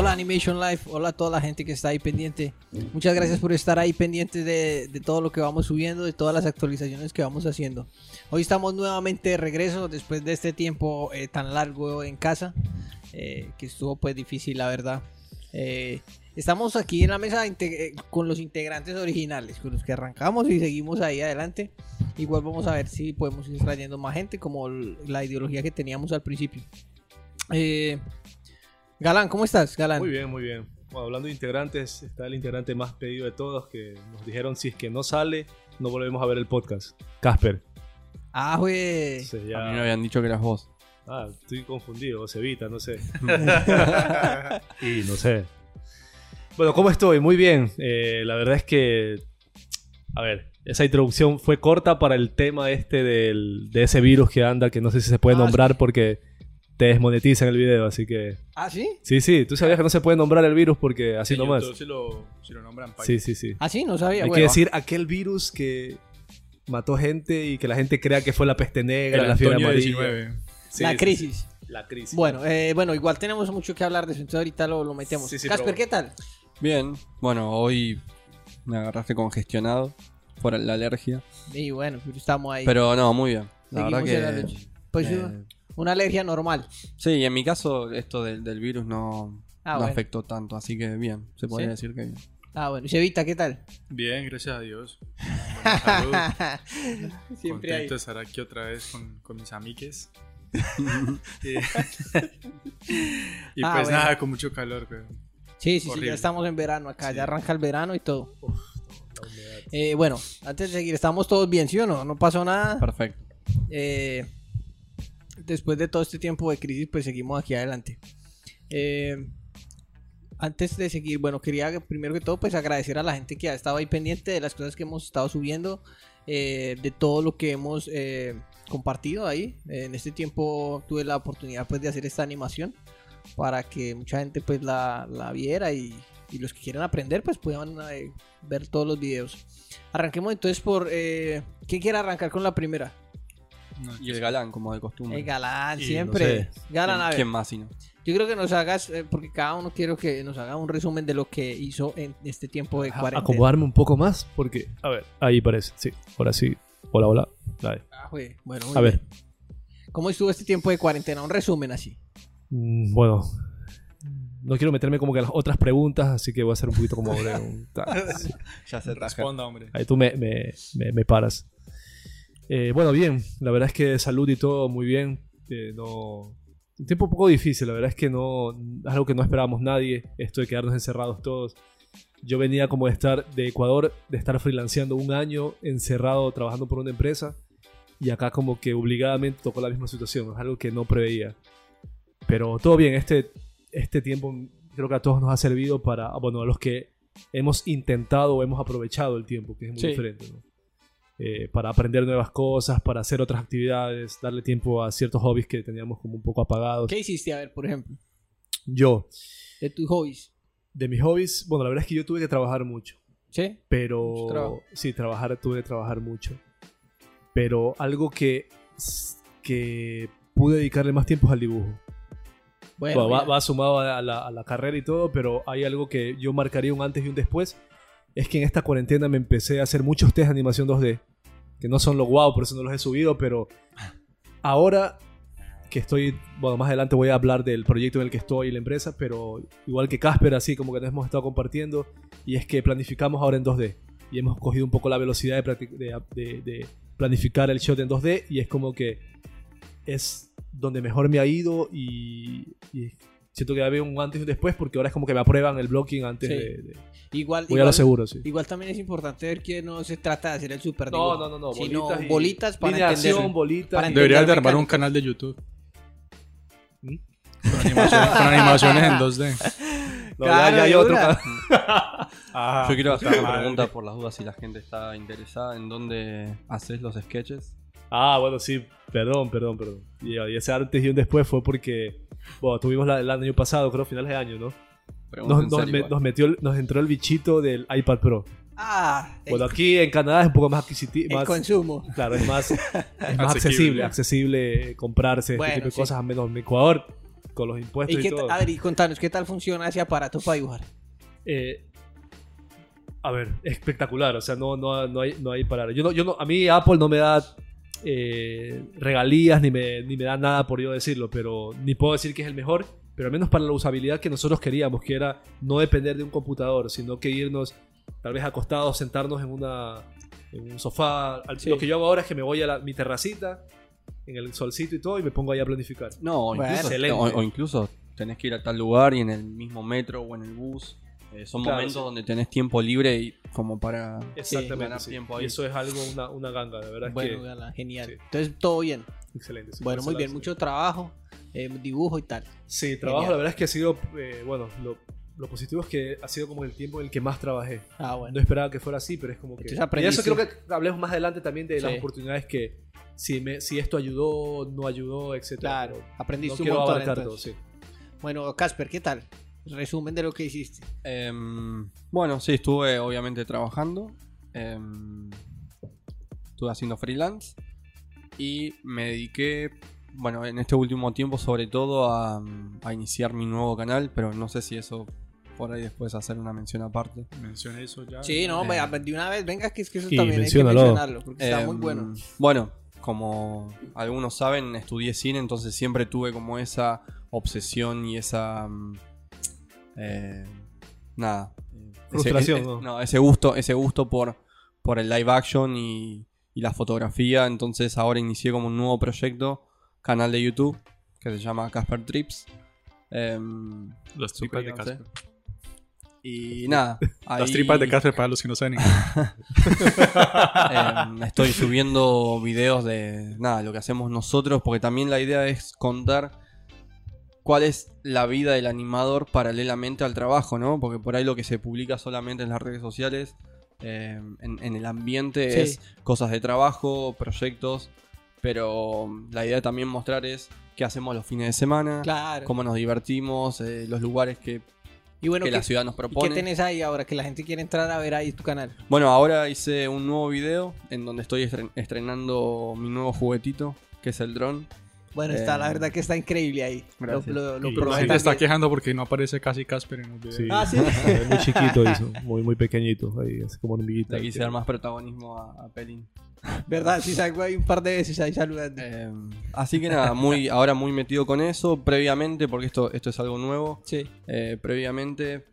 Hola Animation Life, hola a toda la gente que está ahí pendiente. Muchas gracias por estar ahí pendientes de, de todo lo que vamos subiendo, de todas las actualizaciones que vamos haciendo. Hoy estamos nuevamente de regreso después de este tiempo eh, tan largo en casa, eh, que estuvo pues difícil la verdad. Eh, estamos aquí en la mesa eh, con los integrantes originales, con los que arrancamos y seguimos ahí adelante. Igual vamos a ver si podemos ir trayendo más gente, como la ideología que teníamos al principio. Eh, Galán, ¿cómo estás, Galán? Muy bien, muy bien. Bueno, hablando de integrantes, está el integrante más pedido de todos que nos dijeron si es que no sale, no volvemos a ver el podcast. Casper. Ah, güey. A mí me ya... habían dicho que eras vos. Ah, estoy confundido, o Cevita, no sé. y no sé. Bueno, ¿cómo estoy? Muy bien. Eh, la verdad es que... A ver, esa introducción fue corta para el tema este del, de ese virus que anda, que no sé si se puede Ah, nombrar porque te desmonetizan el video, así que... ¿Ah, sí? Sí, sí, tú sabías que no se puede nombrar el virus porque así En nomás. YouTube si lo, si lo nombran país. Sí, sí, sí. Ah, sí, no sabía. Hay bueno. que decir aquel virus que mató gente y que la gente crea que fue la peste negra, El la fiebre Antonio amarilla. 19. Sí, la sí, crisis. sí. La crisis. Bueno, eh, bueno, igual tenemos mucho que hablar de eso, entonces ahorita lo, lo metemos. Sí, sí, Casper, pero- ¿qué tal? Bien, bueno, hoy me agarraste congestionado por la alergia. Y bueno, estamos ahí. Pero no, muy bien. La Seguimos verdad en la que. lucha. Pues eh, una alergia normal. sí, en mi caso, esto del, del virus no, Ah, no bueno. afectó tanto, así que bien, se podría ¿Sí? decir que bien. Ah, bueno. Chevita, ¿qué tal? Bien, gracias a Dios. Buena salud. Siempre Contento hay. de estar aquí otra vez con, con mis amigues. y y Ah, pues bueno. nada, con mucho calor, güey. Sí, sí, sí, ya estamos en verano acá, Sí. ya arranca el verano y todo. Eh, bueno, antes de seguir, ¿estamos todos bien, sí o no? No pasó nada. Perfecto. Eh, después de todo este tiempo de crisis, pues seguimos aquí adelante. Eh, antes de seguir, bueno, quería primero que todo, pues agradecer a la gente que ha estado ahí pendiente de las cosas que hemos estado subiendo, eh, de todo lo que hemos eh, compartido ahí. En este tiempo tuve la oportunidad, pues, de hacer esta animación para que mucha gente, pues, la, la viera y, y los que quieran aprender, pues, puedan ver todos los videos. Arranquemos entonces por, ¿quién quiere arrancar con la primera? No, Y el galán, como de costumbre. El galán, Y siempre. no sé. Galán, a ver. ¿Quién más si no? Yo creo que nos hagas, eh, porque cada uno quiero que nos haga un resumen de lo que hizo en este tiempo de A- cuarentena. acomodarme un poco más porque, a ver, ahí parece, sí, ahora sí. Hola, hola. Dale. Ah, güey, bueno, A ver. ¿Cómo estuvo este tiempo de cuarentena? Un resumen así. mm, bueno, no quiero meterme como que en las otras preguntas, así que voy a hacer un poquito como breve, un-. Ya se Responda, hombre. Ahí tú me, me, me- me paras. Eh, bueno, bien. La verdad es que salud y todo muy bien. Eh, no... Un tiempo un poco difícil. La verdad es que no... Es algo que no esperábamos nadie. Esto de quedarnos encerrados todos. Yo venía como de estar de Ecuador, de estar freelanceando un año encerrado trabajando por una empresa. Y acá como que obligadamente tocó la misma situación. Es algo que no preveía. Pero todo bien. Este, este tiempo creo que a todos nos ha servido para... Bueno, a los que hemos intentado o hemos aprovechado el tiempo, que es muy Sí. diferente, ¿no? Eh, para aprender nuevas cosas, para hacer otras actividades, darle tiempo a ciertos hobbies que teníamos como un poco apagados. ¿Qué hiciste, a ver, por ejemplo? Yo, De tus hobbies. de mis hobbies, bueno, la verdad es que yo tuve que trabajar mucho, ¿Sí? Pero sí, trabajar, tuve que trabajar mucho. Pero algo que, que pude dedicarle más tiempo es al dibujo. Bueno, Bueno, va, mira. va sumado a la, a la carrera y todo, pero hay algo que yo marcaría un antes y un después. Es que en esta cuarentena me empecé a hacer muchos test de animación 2D. Que no son lo guau, por eso no los he subido, pero ahora que estoy, bueno, más adelante voy a hablar del proyecto en el que estoy y la empresa, pero igual que Casper, así como que nos hemos estado compartiendo, y es que planificamos ahora en 2D. Y hemos cogido un poco la velocidad de, de- de- de planificar el shot en 2D, y es como que es donde mejor me ha ido y, y siento que había un antes y un después porque ahora es como que me aprueban el blocking antes Sí. de, de- igual, Voy a lo igual- seguro, sí. Igual también es importante ver que no se trata de hacer el super No, dibujo, no, no, no. sino Bolitas, bolitas para entender. bolitas. para y- entender Deberías de armar un canal de YouTube. ¿Mm? Con, animaciones, con animaciones en 2D. No, ya, ya hay Claro, otro. Ah, Yo quiero hacer una pregunta por las dudas si la gente está interesada en dónde haces los sketches. Ah, bueno, sí. Perdón, perdón, perdón. Y, y ese antes y un después fue porque, bueno, tuvimos la- el año pasado, creo, finales de año, ¿no? Nos, en nos serio me- igual. nos metió, el- nos entró el bichito del iPad Pro. Ah, el, Bueno, aquí en Canadá es un poco más el adquisitivo. Más, consumo. claro, es más, es más accesible, accesible comprarse Bueno, este tipo de sí. cosas. A menos en Ecuador con los impuestos ¿Y y, qué todo. a ver, y contanos, ¿qué tal funciona ese aparato para dibujar? Eh, a ver, espectacular, o sea, no, no, no hay, no hay palabras. Yo no, yo no, a mí Apple no me da eh, regalías ni me, ni me da nada por yo decirlo, pero ni puedo decir que es el mejor, pero al menos para la usabilidad que nosotros queríamos, que era no depender de un computador, sino que irnos tal vez acostados, sentarnos en, una, en un sofá. Sí. Lo que yo hago ahora es que me voy a la- mi terracita, en el solcito y todo, y me pongo ahí a planificar. No, o incluso, o incluso tenés que ir a tal lugar y en el mismo metro o en el bus. Eh, son Claro, momentos sí. donde tenés tiempo libre y como para... Exactamente. ganar sí. tiempo Y ahí. eso es algo, una, una ganga, de verdad. es Bueno, que, gala, genial. sí. Entonces, todo bien. excelente. sí, Bueno, muy bien, mucho trabajo, eh, dibujo y tal. Sí, trabajo, Genial. la verdad es que ha sido, eh, bueno, lo, lo positivo es que ha sido como el tiempo en el que más trabajé. Ah, bueno. No esperaba que fuera así, pero es como que... Entonces Y eso creo que hablemos más adelante también de las oportunidades que, si, me, si esto ayudó, no ayudó, etc. Claro, aprendiste no un montón. todo. Bueno, Casper, ¿qué tal? Resumen de lo que hiciste. Em, bueno, sí, estuve obviamente trabajando. em, estuve haciendo freelance. Y me dediqué, bueno, en este último tiempo sobre todo a, a iniciar mi nuevo canal. Pero no sé si eso por ahí después hacer una mención aparte. Menciona eso ya. Sí, no, eh. de una vez, venga, que es que eso también hay que mencionarlo, porque está muy Em, bueno. Bueno, como algunos saben, estudié cine, entonces siempre tuve como esa obsesión y esa... eh, nada. eh, ese- Frustración, ese- ¿no? no, ese gusto, ese gusto por, por el live action y, y la fotografía. Entonces ahora inicié como un nuevo proyecto, canal de YouTube, que se llama Casper Trips. Em, Las tripas de. Casper. y nada. Las ahí- tripas de Casper para los que no saben. Eh, estoy subiendo videos de nada, lo que hacemos nosotros, porque también la idea es contar cuál es la vida del animador paralelamente al trabajo, ¿no? Porque por ahí lo que se publica solamente en las redes sociales, eh, en, en el ambiente, Sí. es cosas de trabajo, proyectos, pero la idea también mostrar es qué hacemos los fines de semana, Claro. cómo nos divertimos, eh, los lugares que, y bueno, que ¿qué, la ciudad nos y qué propone. tenés ahí ahora? Que la gente quiere entrar a ver ahí tu canal. Bueno, ahora hice un nuevo video en donde estoy estren- estrenando mi nuevo juguetito, que es el dron. Bueno, está, Eh, la verdad que está increíble ahí. Lo, gracias. lo, lo La gente está quejando porque no aparece casi Casper en los videos. Sí. Ah, ¿sí? Es muy chiquito, hizo, muy, muy pequeñito, ahí, es como hormiguita. Le quise dar más protagonismo a, a Pelín. ¿Verdad? Sí, salgo ahí un par de veces ahí saludando. Eh, así que nada, muy, ahora muy metido con eso. Previamente, porque esto, esto es algo nuevo, Sí. eh, previamente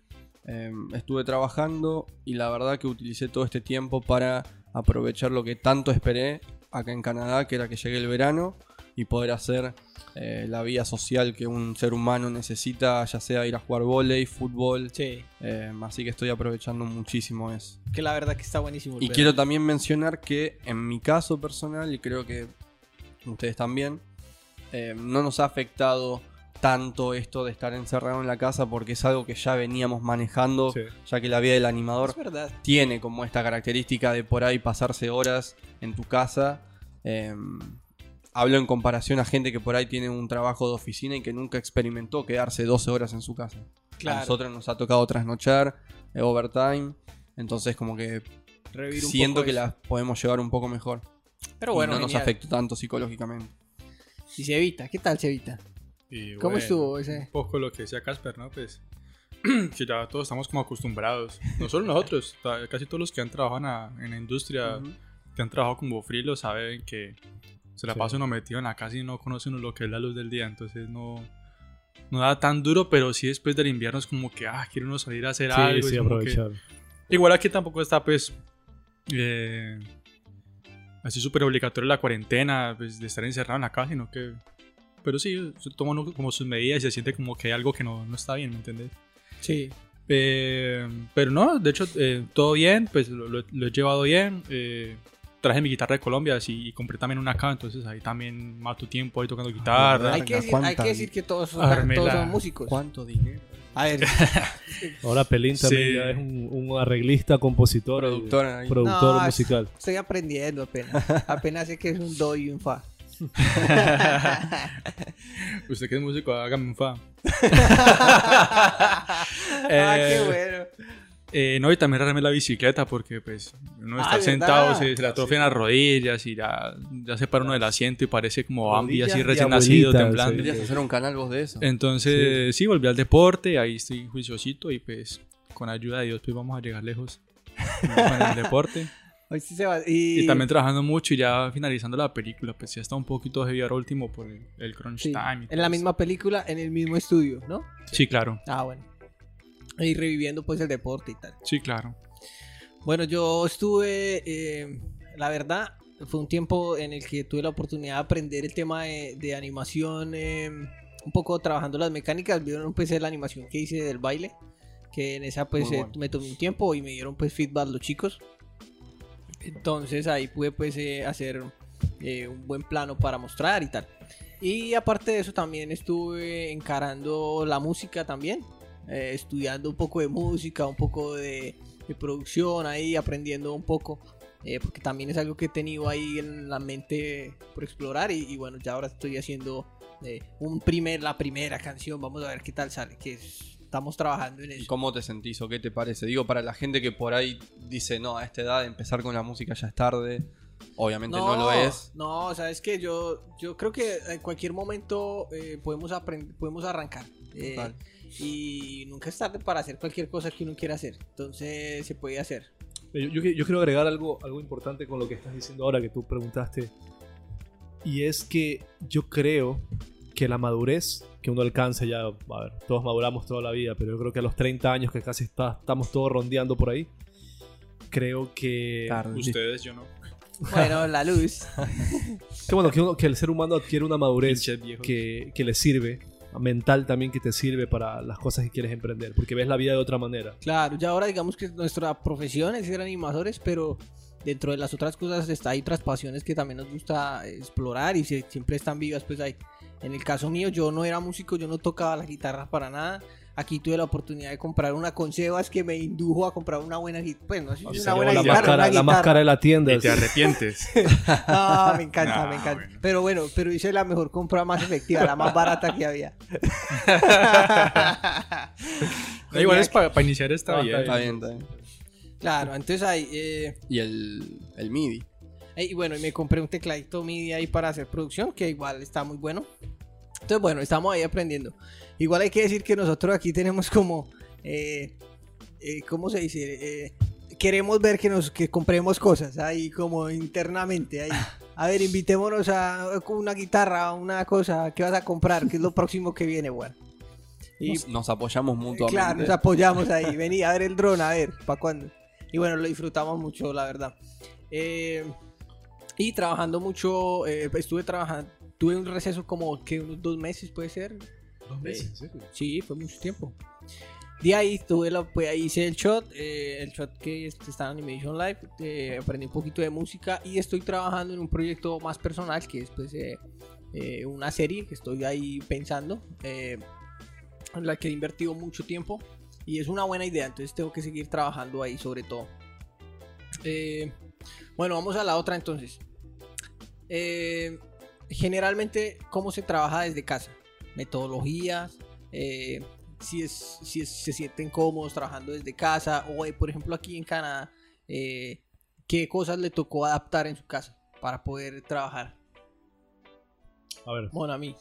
eh, estuve trabajando y la verdad que utilicé todo este tiempo para aprovechar lo que tanto esperé acá en Canadá, que era que llegue el verano y poder hacer eh, la vida social que un ser humano necesita, ya sea ir a jugar volei, fútbol. Sí. eh, así que estoy aprovechando muchísimo eso. Que la verdad que está buenísimo. Y quiero también mencionar que en mi caso personal, y creo que ustedes también, eh, no nos ha afectado tanto esto de estar encerrado en la casa porque es algo que ya veníamos manejando, Sí. ya que la vida del animador tiene como esta característica de por ahí pasarse horas en tu casa. Eh, hablo en comparación a gente que por ahí tiene un trabajo de oficina y que nunca experimentó quedarse 12 horas en su casa. A Claro. nosotros nos ha tocado trasnochar, eh, overtime, entonces como que Revivir siento que eso. las podemos llevar un poco mejor. Pero y bueno, no nos afectó tanto psicológicamente. Y Cevita, ¿qué tal Cevita? Y ¿Cómo bueno, estuvo ese? Un poco lo que decía Casper, ¿no? Pues que ya todos estamos como acostumbrados. No solo nosotros, casi todos los que han trabajado en la, en la industria, que han trabajado como freelo, saben que se la Sí. pasa uno metido en la casa y no conoce uno lo que es la luz del día. Entonces no, no da tan duro, pero sí después del invierno es como que, ah, quiere uno salir a hacer Sí, algo. sí, como que- aprovechar. Igual aquí tampoco está, pues, eh, así súper obligatorio la cuarentena, pues, de estar encerrado en la casa, sino que... Pero sí, toma uno como sus medidas y se siente como que hay algo que no, no está bien, ¿me entiendes? Sí. Eh, pero no, de hecho, eh, todo bien, pues lo, lo- lo he llevado bien. eh, traje mi guitarra de Colombia y compré también una acá, entonces ahí también mato tiempo ahí tocando guitarra. Hay que, decir, hay que decir que todos son, Armela. todos son músicos. ¿Cuánto dinero? A ver, Ahora Pelín también Sí. ya es un, un arreglista, compositor, y productor No, es- musical. estoy aprendiendo apenas. Apenas sé que es un do y un fa. Usted que es músico, hágame un fa. ah, qué Eh, bueno. Eh, no, y también arreglé la bicicleta porque pues uno Ah, está sentado, se, se le atrofian las rodillas y ya, ya se para uno del asiento y parece como Bambi así de recién nacido, temblando. sí. Hacer un canal vos de eso. Entonces, sí. volví al deporte, ahí estoy juiciosito y pues con ayuda de Dios pues vamos a llegar lejos con el deporte. Hoy sí se va. Y, Y también trabajando mucho y ya finalizando la película, pues ya está un poquito heavy ahora último por el, el crunch sí, time. y en todo la eso. misma película, en el mismo estudio, ¿no? Sí, claro. Ah, bueno. Y reviviendo pues el deporte y tal. Sí, claro. Bueno, yo estuve, eh, la verdad, fue un tiempo en el que tuve la oportunidad de aprender el tema de, de animación, eh, un poco trabajando las mecánicas. Vieron pues la animación que hice del baile, que en esa pues eh, bueno. me tomé un tiempo y me dieron pues feedback los chicos. Entonces ahí pude pues eh, hacer eh, un buen plano para mostrar y tal. Y aparte de eso también estuve encarando la música también, eh, estudiando un poco de música, un poco de, de producción ahí, aprendiendo un poco, eh, porque también es algo que he tenido ahí en la mente por explorar y, y bueno, ya ahora estoy haciendo eh, un primer, la primera canción, vamos a ver qué tal sale, que es- estamos trabajando en ¿Y eso. cómo te sentís o qué te parece? Digo, para la gente que por ahí dice, no, a esta edad empezar con la música ya es tarde. Obviamente no, lo es. No, sabes que yo, yo creo que en cualquier momento eh, podemos, podemos arrancar. Total. Y nunca es tarde para hacer cualquier cosa que uno quiera hacer. Entonces se puede hacer. Yo, yo- yo quiero agregar algo, algo importante con lo que estás diciendo ahora que tú preguntaste. Y es que yo creo que la madurez que uno alcanza ya, a ver, todos maduramos toda la vida, pero yo creo que a los 30 años que casi está, estamos todos rondeando por ahí, creo que... Tarde. Ustedes, yo no. Bueno, la luz. Que bueno, que, uno- que el ser humano adquiere una madurez que, que le sirve, mental también que te sirve para las cosas que quieres emprender, porque ves la vida de otra manera. Claro, ya ahora digamos que nuestra profesión es ser animadores, pero dentro de las otras cosas está hay otras pasiones que también nos gusta explorar y siempre están vivas pues ahí. En el caso mío yo no era músico, yo no tocaba la guitarra para nada. Aquí tuve la oportunidad de comprar una con Sebas que me indujo a comprar una buena guitarra. Pues no sé si es una buena la, guitarra, más cara, una la más guitarra. cara de la tienda. Y te arrepientes. Ah, me encanta, No, me encanta. bueno. Pero bueno, pero hice la mejor compra más efectiva, la más barata que había. Da igual es para iniciar esta bien. Está bien, está bien. Claro, entonces ahí, eh, Y el, el MIDI. y bueno, y me compré un tecladito MIDI ahí para hacer producción, que igual está muy bueno. Entonces, bueno, estamos ahí aprendiendo. Igual hay que decir que nosotros aquí tenemos como, eh, eh, ¿cómo se dice? Eh, queremos ver que nos que compremos cosas ahí como internamente ahí. A ver, invitémonos a una guitarra, una cosa, ¿qué vas a comprar? ¿Qué es lo próximo que viene, bueno? Y Nos, nos apoyamos mutuamente. Claro, nos apoyamos ahí. Vení a ver el dron, a ver, ¿para cuándo? Y bueno, lo disfrutamos mucho, la verdad. Eh, y trabajando mucho, eh, estuve trabajando, tuve un receso como que unos dos meses, puede ser. Dos meses, ¿sí? Sí, fue mucho tiempo. De ahí tuve la, pues ahí hice el shot, eh, el shot que es- está en Animation Live, eh, aprendí un poquito de música y estoy trabajando en un proyecto más personal que es pues eh, eh, una serie que estoy ahí pensando, eh, en la que he invertido mucho tiempo y es una buena idea, entonces tengo que seguir trabajando ahí sobre todo. Eh, bueno, vamos a la otra entonces. Eh, generalmente, ¿cómo se trabaja desde casa? Metodologías, eh, si, es, si es- se sienten cómodos trabajando desde casa o, eh, por ejemplo, aquí en Canadá, eh, ¿qué cosas le tocó adaptar en su casa para poder trabajar? A ver, Bueno, a mí.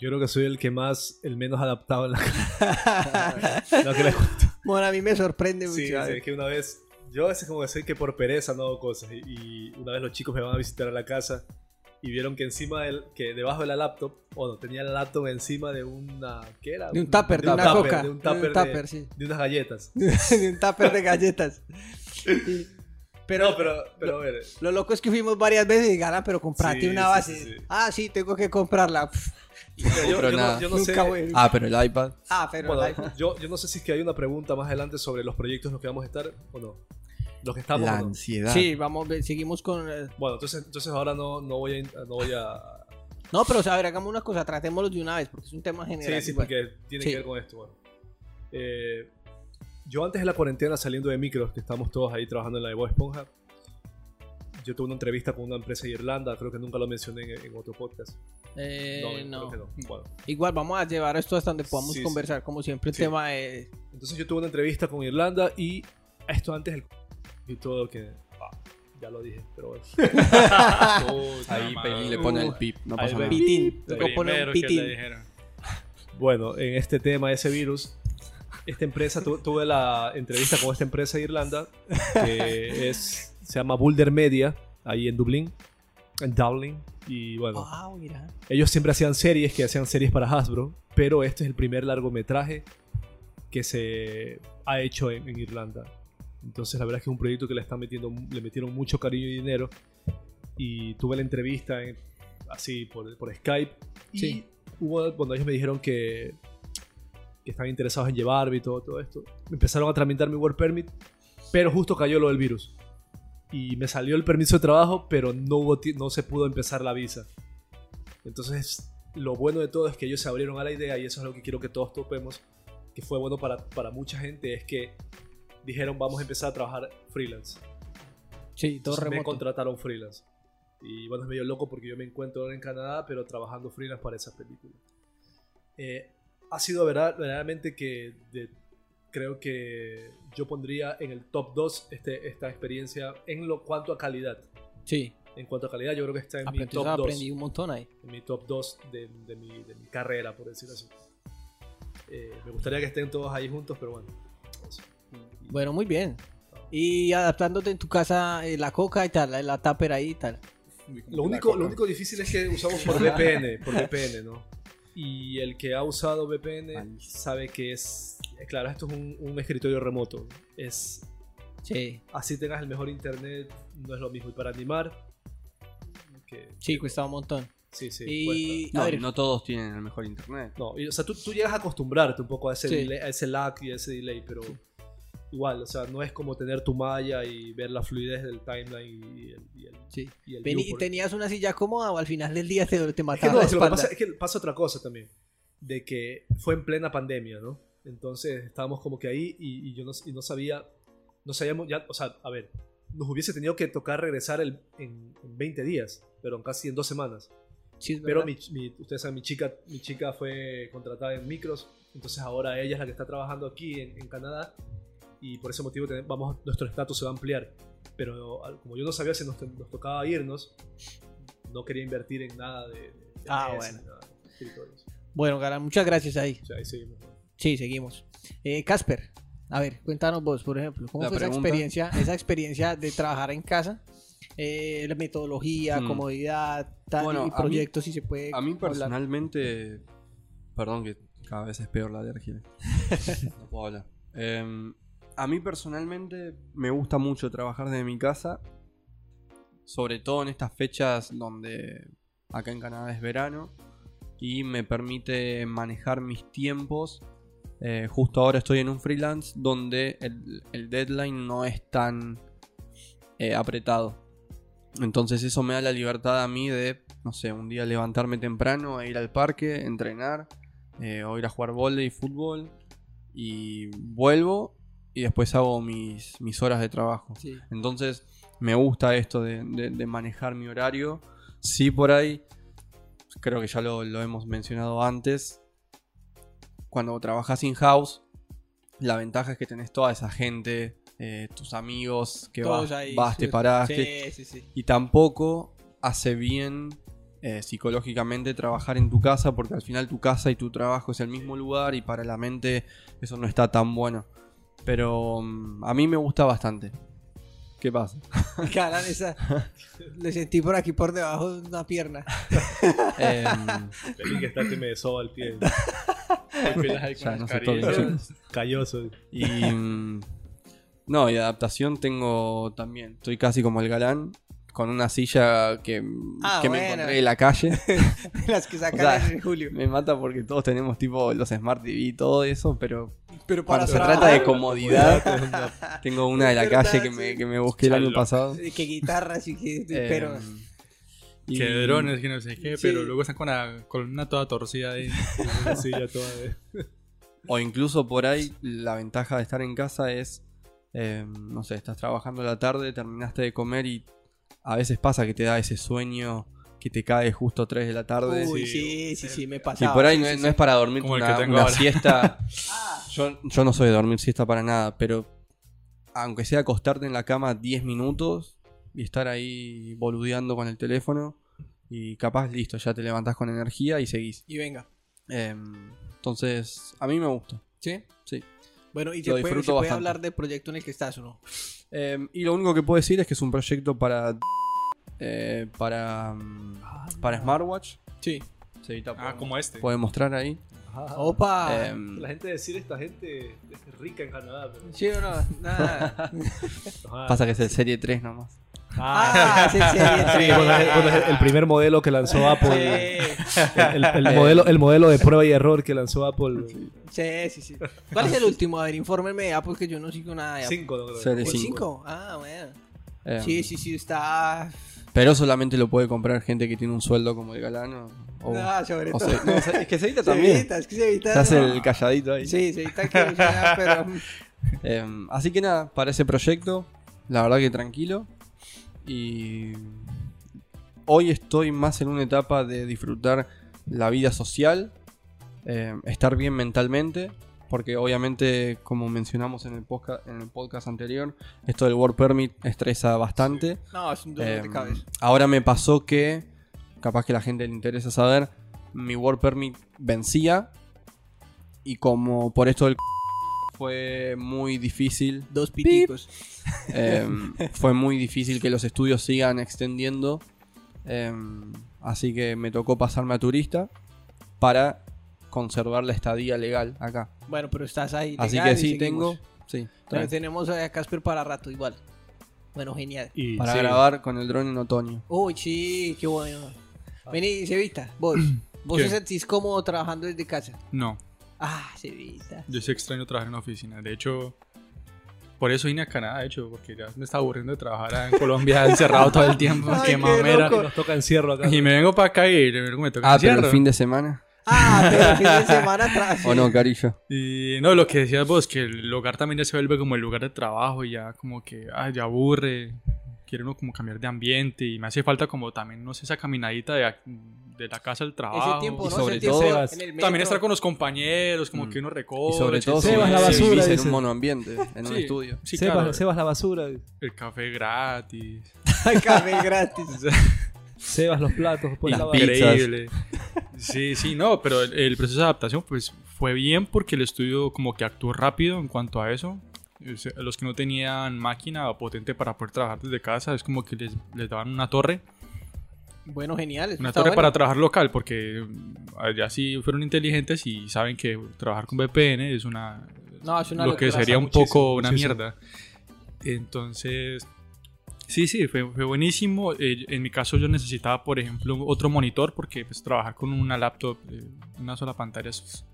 yo creo que soy el que más, el menos adaptado en la casa. No, que les cuento. bueno, a mí me sorprende mucho. Sí, es que una vez, yo a veces como que soy que por pereza no hago cosas. Y, y una vez los chicos me van a visitar a la casa y vieron que encima del, que debajo de la laptop, o no, tenía la laptop encima de una, ¿qué era? De un tupper, de, un una tupper, coca. De un de un tupper, de- sí. de unas galletas. de un tupper de galletas. Pero, no, pero, pero a ver, Lo loco es que fuimos varias veces y gana, pero comprate Sí, una base. sí, sí. Ah, sí, tengo que comprarla. Pff, yo, yo Pero no, nada. yo no sé. nunca voy. Ah, pero el iPad. Ah, pero Bueno, la- yo, yo no sé si es que hay una pregunta más adelante sobre los proyectos en los que vamos a estar o no. Los que estamos La o no. ansiedad. Sí, vamos, seguimos con... eh, Bueno, entonces, entonces ahora no, no voy a, no voy a... No, pero a ver, hagamos una cosa, tratémoslo de una vez, porque es un tema general. Sí, sí, igual. porque tiene Sí. que ver con esto. Bueno. Eh, yo antes de la cuarentena saliendo de micros, que estamos todos ahí trabajando en la de Bob Esponja, yo tuve una entrevista con una empresa de Irlanda, creo que nunca lo mencioné en, en otro podcast. Eh, creo no. que no. Bueno, Igual vamos a llevar esto hasta donde podamos Sí, sí. conversar, como siempre el Sí. tema de, Entonces yo tuve una entrevista con Irlanda y esto antes del y todo que ah, ya lo dije, pero bueno. Puta Ahí. Pelín le pone el pip, no pasa nada. Pitín. Poner un pitín. Bueno, en este tema de ese virus, esta empresa, tu- tuve la entrevista con esta empresa de Irlanda, que es, se llama Boulder Media, ahí en Dublín, en Dublin, y bueno, Wow, mira. ellos siempre hacían series, que hacían series para Hasbro, pero este es el primer largometraje que se ha hecho en, en Irlanda. Entonces la verdad es que es un proyecto que le están metiendo, le metieron mucho cariño y dinero, y tuve la entrevista en- así por, por Skype, y Sí. hubo cuando ellos me dijeron que, que estaban interesados en llevarme y todo, todo esto. Me empezaron a tramitar mi work permit, pero justo cayó lo del virus. Y me salió el permiso de trabajo, pero no, hubo no se pudo empezar la visa. Entonces, lo bueno de todo es que ellos se abrieron a la idea y eso es lo que quiero que todos topemos, que fue bueno para, para mucha gente, es que dijeron vamos a empezar a trabajar freelance. Sí, todo Entonces me remoto. contrataron freelance. Y bueno, es medio loco porque yo me encuentro ahora en Canadá, pero trabajando freelance para esa película. Eh, ha sido verdad, verdaderamente que de- creo que yo pondría en el top 2 este, esta experiencia en lo cuanto a calidad. Sí. En cuanto a calidad, yo creo que está en mi top 2. aprendí un montón ahí. En mi top 2 de, de mi, de mi carrera, por decirlo así. Eh, me gustaría que estén todos ahí juntos, pero bueno. eso. Bueno, muy bien. Y adaptándote en tu casa eh, la coca y tal, la, la tupper ahí y tal. Lo único, lo único difícil es que usamos por VPN, por VPN, ¿no? Y el que ha usado VPN sabe que es, eh, claro, esto es un, un escritorio remoto. Es, Sí. así tengas el mejor internet, no es lo mismo. Y para animar, que, Sí, cuesta un montón. sí, sí. y No, ver, no todos tienen el mejor internet. No, y, o sea, tú, tú llegas a acostumbrarte un poco a ese, Sí. delay- a ese lag y a ese delay, pero igual, o sea, no es como tener tu malla y ver la fluidez del timeline y el, y el, sí. y el Vení-. ¿Tenías una silla cómoda o al final del día te, te Es que mataba no, la es que lo que pasa es que pasa otra cosa también. De que fue en plena pandemia, ¿no? Entonces estábamos como que ahí y, y yo no, y no sabía, no sabíamos ya, o sea, a ver, nos hubiese tenido que tocar regresar el- en, en 20 días, pero casi en dos semanas. Sí, Pero mi, mi- ustedes saben, mi chica, mi chica fue contratada en Micros, entonces ahora ella es la que está trabajando aquí en, en Canadá y por ese motivo ten- vamos, nuestro estatus se va a ampliar. Pero como yo no sabía si nos, nos tocaba irnos, no quería invertir en nada de, de Ah, mesas, bueno. nada de. Bueno, Galán, muchas gracias ahí. Sea, ahí seguimos. Sí, seguimos. Eh, Casper, a ver, cuéntanos vos, por ejemplo, ¿cómo La fue esa experiencia, esa experiencia de trabajar en casa? Eh, la metodología, Hmm. comodidad, tal, Bueno, y a mí- proyectos, si se puede A mí hablar. personalmente, perdón que cada vez es peor la alergia. no puedo hablar. Em, a mí personalmente me gusta mucho trabajar desde mi casa, sobre todo en estas fechas donde acá en Canadá es verano y me permite manejar mis tiempos. Eh, justo ahora estoy en un freelance donde el, deadline no es tan eh, apretado. Entonces eso me da la libertad a mí de, no sé, un día levantarme temprano e ir al parque, entrenar, eh, o ir a jugar volei, fútbol, y vuelvo y después hago mis, mis horas de trabajo. Sí. Entonces me gusta esto de, de- de manejar mi horario. Sí, por ahí, creo que ya lo, lo hemos mencionado antes, cuando trabajas in-house, la ventaja es que tenés toda esa gente, eh, tus amigos, que vas, ahí, vas, sí, te Sí, sí, sí. y tampoco hace bien eh, psicológicamente trabajar en tu casa porque al final tu casa y tu trabajo es el mismo lugar y para la mente eso no está tan bueno. Pero mm, a mí me gusta bastante. ¿Qué pasa? Galán, esa, le sentí por aquí por debajo de una pierna. Em, Feliz que está que me soba el pie. ya no chicos. Calloso. Y mm, no, y adaptación tengo también. Estoy casi como el galán con una silla que, Ah, que me encontré en la calle. Las que O sea, en julio. me mata porque todos tenemos tipo los Smart TV y todo eso, pero Pero para Cuando se trata de comodidad, tengo una de la calle que me, que me busqué el año pasado. que guitarras y que... Eh, pero... y- Que drones, que no sé qué, Sí. pero luego están con la columna toda torcida ahí. Toda. O incluso por ahí, la ventaja de estar en casa es, eh, no sé, estás trabajando a la tarde, terminaste de comer y a veces pasa que te da ese sueño que te cae justo 3 de la tarde. Uy, sí. sí, sí, sí, me Y pasaba. por ahí sí, no, sí, es, sí. no es para dormir Como el una, que tengo una ahora. siesta. Yo, yo no soy de dormir siesta para nada, pero aunque sea acostarte en la cama 10 minutos y estar ahí boludeando con el teléfono y capaz listo, ya te levantás con energía y seguís. Y venga. Em, entonces, a mí me gusta. ¿Sí? Bueno, y Lo disfruto bastante. hablar del proyecto en el que estás o no. Em, y lo único que puedo decir es que es un proyecto para eh, para mm, para smartwatch. Sí. Sí, ahorita Ah, como este. puede mostrar ahí. Ah, Opa. Em, La gente decir esta gente es rica en Canadá, pero. ¿Sí o no? Nada. Ajá. pasa que es el Serie 3 nomás. Ah, sí, sí, Sí, bueno, es- bueno, es el primer modelo que lanzó Apple. Sí. El, el- el modelo, el modelo de prueba y error que lanzó Apple. Sí, sí, sí. ¿Cuál es el último? A ver, infórmenme de Apple que yo no sigo nada de Apple. 5, no creo. Serie ¿El 5. 5? Ah, bueno. Em, Sí, sí, sí, está... Pero solamente lo puede comprar gente que tiene un sueldo como el galán o, o- Ah, sobre o todo. se- no, se- es que Se también. evita, es que se evita. Se hace el calladito ahí. Sí, se evita que no pero... Em, así que nada, para ese proyecto, la verdad que tranquilo. Y hoy estoy más en una etapa de disfrutar la vida social, em, estar bien mentalmente, porque obviamente, como mencionamos en el, podcast, en el podcast anterior, esto del Work Permit estresa bastante. No, es un dolor de Em, cabeza. ahora me pasó que, capaz que a la gente le interesa saber, mi work permit vencía y como por esto del fue muy difícil, Dos piticos. em, fue muy difícil que los estudios sigan extendiendo, em, así que me tocó pasarme a turista para conservar la estadía legal acá. Bueno, pero estás ahí. Así que sí, seguimos. tengo, sí, tranqui, tenemos a Casper para rato igual. Bueno, genial. Y para sí. grabar con el dron en otoño. Uy, sí, qué bueno. Vení, Cevita, vos. ¿Vos ¿Qué? te sentís cómodo trabajando desde casa? No, Ah, Cevita. yo sí extraño trabajar en una oficina. De hecho, por eso vine a Canadá, de hecho, porque ya me estaba aburriendo de trabajar en Colombia encerrado todo el tiempo. Ay, qué mamera. loco. Nos toca encierro acá. Y me vengo para acá y me toca Ah, pero encierro. el fin de semana. Ah, pero el fin de semana atrás. ¿O no, Carillo? Y no, lo que decías vos, que el hogar también ya se vuelve como el lugar de trabajo y ya como que, ay, ya aburre, quiere uno como cambiar de ambiente y me hace falta como también, no sé, esa caminadita de, de la casa al trabajo. Ese tiempo, Y ¿no? sobre Ese tiempo todo- en el metro. También estar con los compañeros, como Mm. que uno Y recoge. sobre todo si, Sebas la basura, en un monoambiente, en un estudio. Sí, Sebas, claro, Sebas la basura. el café gratis. Café gratis. Sebas los platos. después Las pizzas. Increíble. Sí, sí, no, pero el, el proceso de adaptación pues fue bien porque el estudio como que actuó rápido en cuanto a eso. Los que no tenían máquina potente para poder trabajar desde casa es como que les, les daban una torre, Bueno, genial. una torre bueno. para trabajar local porque mm, allá sí fueron inteligentes y saben que trabajar con VPN es una No, es una lo que sería un muchísimo, poco una muchísimo. mierda. Entonces, sí, sí, fue, fue buenísimo. Eh, en mi caso yo necesitaba, por ejemplo, otro monitor porque pues, trabajar con una laptop, eh, una sola pantalla es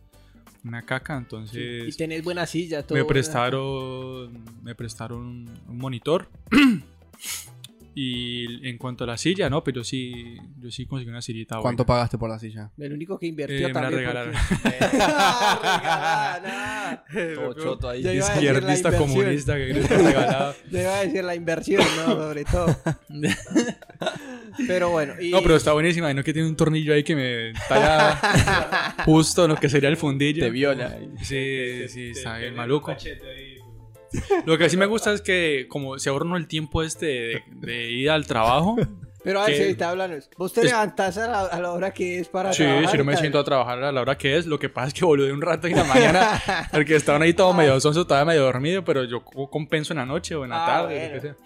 una caca. Y Entonces, tenés buena silla, todo. me prestaron, me prestaron un monitor. Y en cuanto a la silla, no, pero sí, yo sí conseguí una sillita ¿Cuánto buena. pagaste por la silla? El único que invirtió Eh, me la también. regalaron. porque- Ah, regalada, Todo choto ahí. Izquierdista comunista que grita regalado. no. Yo iba a decir la inversión, ¿no? Sobre todo. pero bueno. Y... No, pero está buenísima. No que tiene un tornillo ahí que me talla justo lo que sería el fundillo. Te viola. Sí, sí, está bien maluco. Lo que sí me gusta es que como se ahorra uno el tiempo este de, de ir al trabajo. Pero a ver, que- si te háblanos. ¿Vos te Es- levantás a la, a la hora que es para Sí, trabajar? si no me siento a trabajar a la hora que es. Lo que pasa es que volví un rato en la mañana porque estaban ahí todo medio sonso, todavía medio dormido, pero yo co- compenso en la noche o en la Ah, tarde, bueno. lo que sea.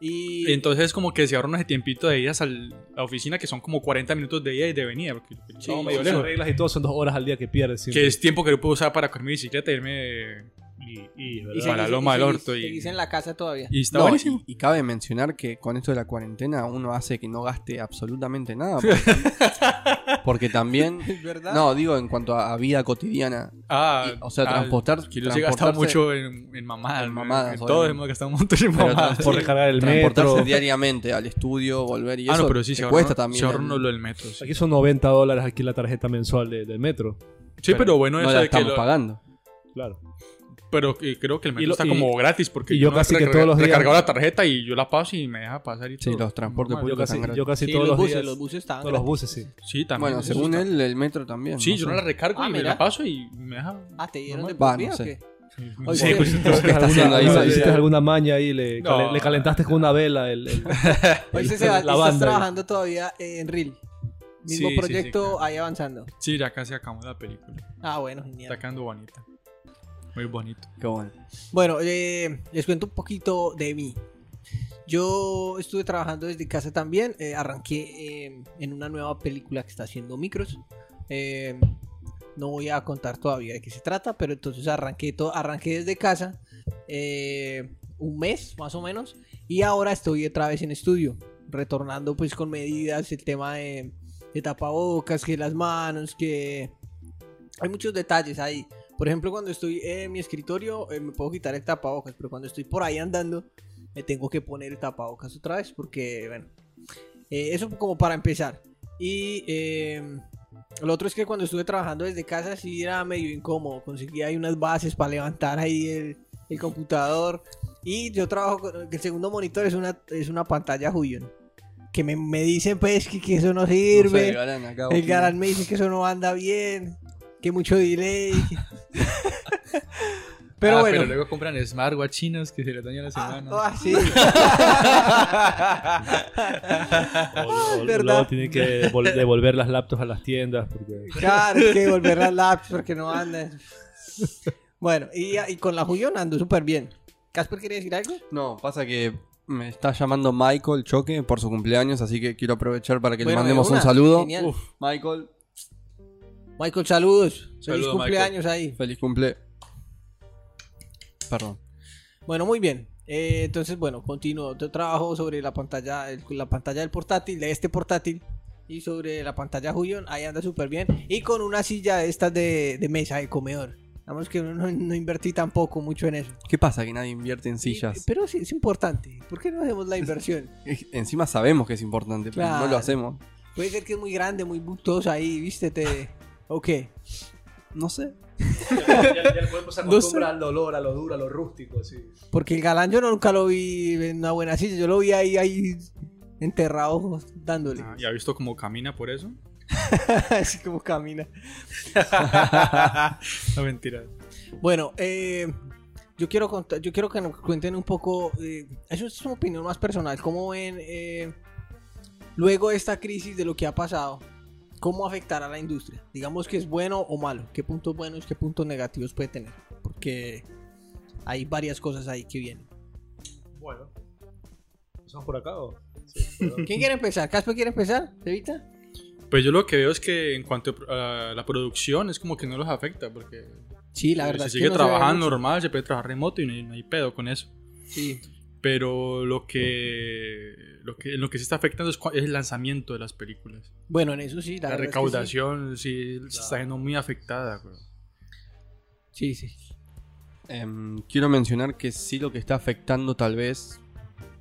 Y... Entonces como que se ahorra ese tiempito de idas a la oficina que son como 40 minutos de ida y de venida, porque Sí, estaba medio lejos. reglas y todo son dos horas al día que pierdes. siempre. Que es tiempo que yo puedo usar para coger mi bicicleta y irme. Y, y, y para la loma y del orto y- seguís en la casa todavía. Y está No, buenísimo. y, y cabe mencionar que con esto de la cuarentena uno hace que no gaste absolutamente nada. Porque, porque también... ¿Es verdad? No, digo en cuanto a, a vida cotidiana. Ah, y- o sea, transportar- Que he gastado mucho en, en mamadas. En mamadas. Todos hemos gastado un montón en mamadas. Por recargar el transportarse metro. diariamente al estudio, volver y Ah, eso no, pero sí te se cuesta también. se uno lo del metro. Sí, Aquí son 90 dólares aquí la tarjeta mensual de- del metro. Sí, pero bueno, no eso la de que estamos lo- pagando. Claro. Pero creo que el metro lo- está y- como gratis porque y yo casi que todos los días- recargaba la tarjeta y yo la paso y me deja pasar y Sí, todo. los transportes Normal. Yo públicos casi, están yo casi Sí, todos los buses, días. los buses estaban Todos los buses, sí. Sí, también. Bueno, según está- él, el metro también. Sí, no yo sé. no la recargo Ah, y me la paso y me deja. Ah, ¿te dieron de Va, no o qué? Sí, Oye, sí, pues, ¿Qué está haciendo ahí? Sí, ¿Hiciste sí. alguna maña ahí? Le, No. le calentaste con una vela el, el- Oye, el- la estás banda. trabajando todavía en Reel. Mismo Sí, sí, proyecto sí, claro. ahí avanzando. Sí, ya casi acabamos la película. Ah, bueno, Está genial. quedando bonita. Muy bonito. Qué bueno. Bueno, eh, les cuento un poquito de mí. Yo estuve trabajando desde casa también. eh, arranqué eh, en una nueva película que está haciendo Micros. Eh, no voy a contar todavía de qué se trata, pero entonces arranqué, todo, arranqué desde casa eh, un mes más o menos. Y ahora estoy otra vez en estudio, retornando pues con medidas, el tema de, de tapabocas, que las manos, que hay muchos detalles ahí. Por ejemplo, cuando estoy en mi escritorio eh, me puedo quitar el tapabocas, pero cuando estoy por ahí andando me tengo que poner el tapabocas otra vez porque, bueno, eh, eso como para empezar. Y eh, lo otro es que cuando estuve trabajando desde casa sí era medio incómodo, conseguía ahí unas bases para levantar ahí el, el computador. Y yo trabajo con el segundo monitor es una, es una pantalla Huion. Que me, me dicen pues que, que eso no No sé, sirve. Acá El. Garant me dice que eso no anda bien, que mucho delay. pero Ah, bueno. Pero luego compran smartwatch chinos que se les daña la Ah, semana. ah, sí. o- o- ¿Verdad? luego tienen que devol- devolver las laptops a las tiendas porque claro, hay que volver las laptops porque no andan. Bueno, y, y con la Julión ando súper bien. ¿Casper quiere decir algo? No, pasa que me está llamando Michael Choque por su cumpleaños, así que quiero aprovechar para que Bueno, le mandemos de un saludo. Uf, Michael, Michael, saludos. Feliz Saludos, cumpleaños ahí. feliz cumple. Perdón. Bueno, muy bien. Eh, entonces, bueno, continúo. Yo trabajo sobre la pantalla, el- la pantalla del portátil, de este portátil. Y sobre la pantalla Julión, ahí anda súper bien. Y con una silla de estas de, de mesa, de comedor. Vamos que no, no invertí tampoco mucho en eso. ¿Qué pasa que nadie invierte en sillas? Sí, pero sí, es importante. ¿Por qué no hacemos la inversión? Encima sabemos que es importante, pero no Claro. lo hacemos. Puede ser que es muy grande, muy bultosa ahí, vístete. ¿O qué? No sé. ya, ya el cuerpo se No al dolor, a lo duro, a lo rústico, así. Porque el galán yo nunca lo vi en una buena silla. Yo lo vi ahí, ahí enterrado dándole. Ah, ¿Ya ha visto cómo camina por eso? Así como camina. no, mentira. Bueno, eh, yo quiero contar, yo quiero que nos cuenten un poco. eh, eso es una opinión más personal. ¿Cómo ven eh, luego de esta crisis de lo que ha pasado? ¿Cómo afectará a la industria? Digamos que es bueno o malo. ¿Qué puntos buenos, qué puntos negativos puede tener? Porque hay varias cosas ahí que vienen. Bueno. ¿Son por acá o? ¿Quién quiere empezar? ¿Casper quiere empezar? ¿Evita? Pues yo lo que veo es que en cuanto a la producción es como que no los afecta porque Sí, la se verdad. es que sigue no se ve trabajando normal, se puede trabajar remoto y no hay, no hay pedo con eso. Sí. Pero lo que, lo que, lo que se está afectando es, es el lanzamiento de las películas. Bueno, en eso sí. La, La, verdad es que recaudación sí, se está yendo muy afectada. Sí, sí. sí. Em, quiero mencionar que sí lo que está afectando tal vez,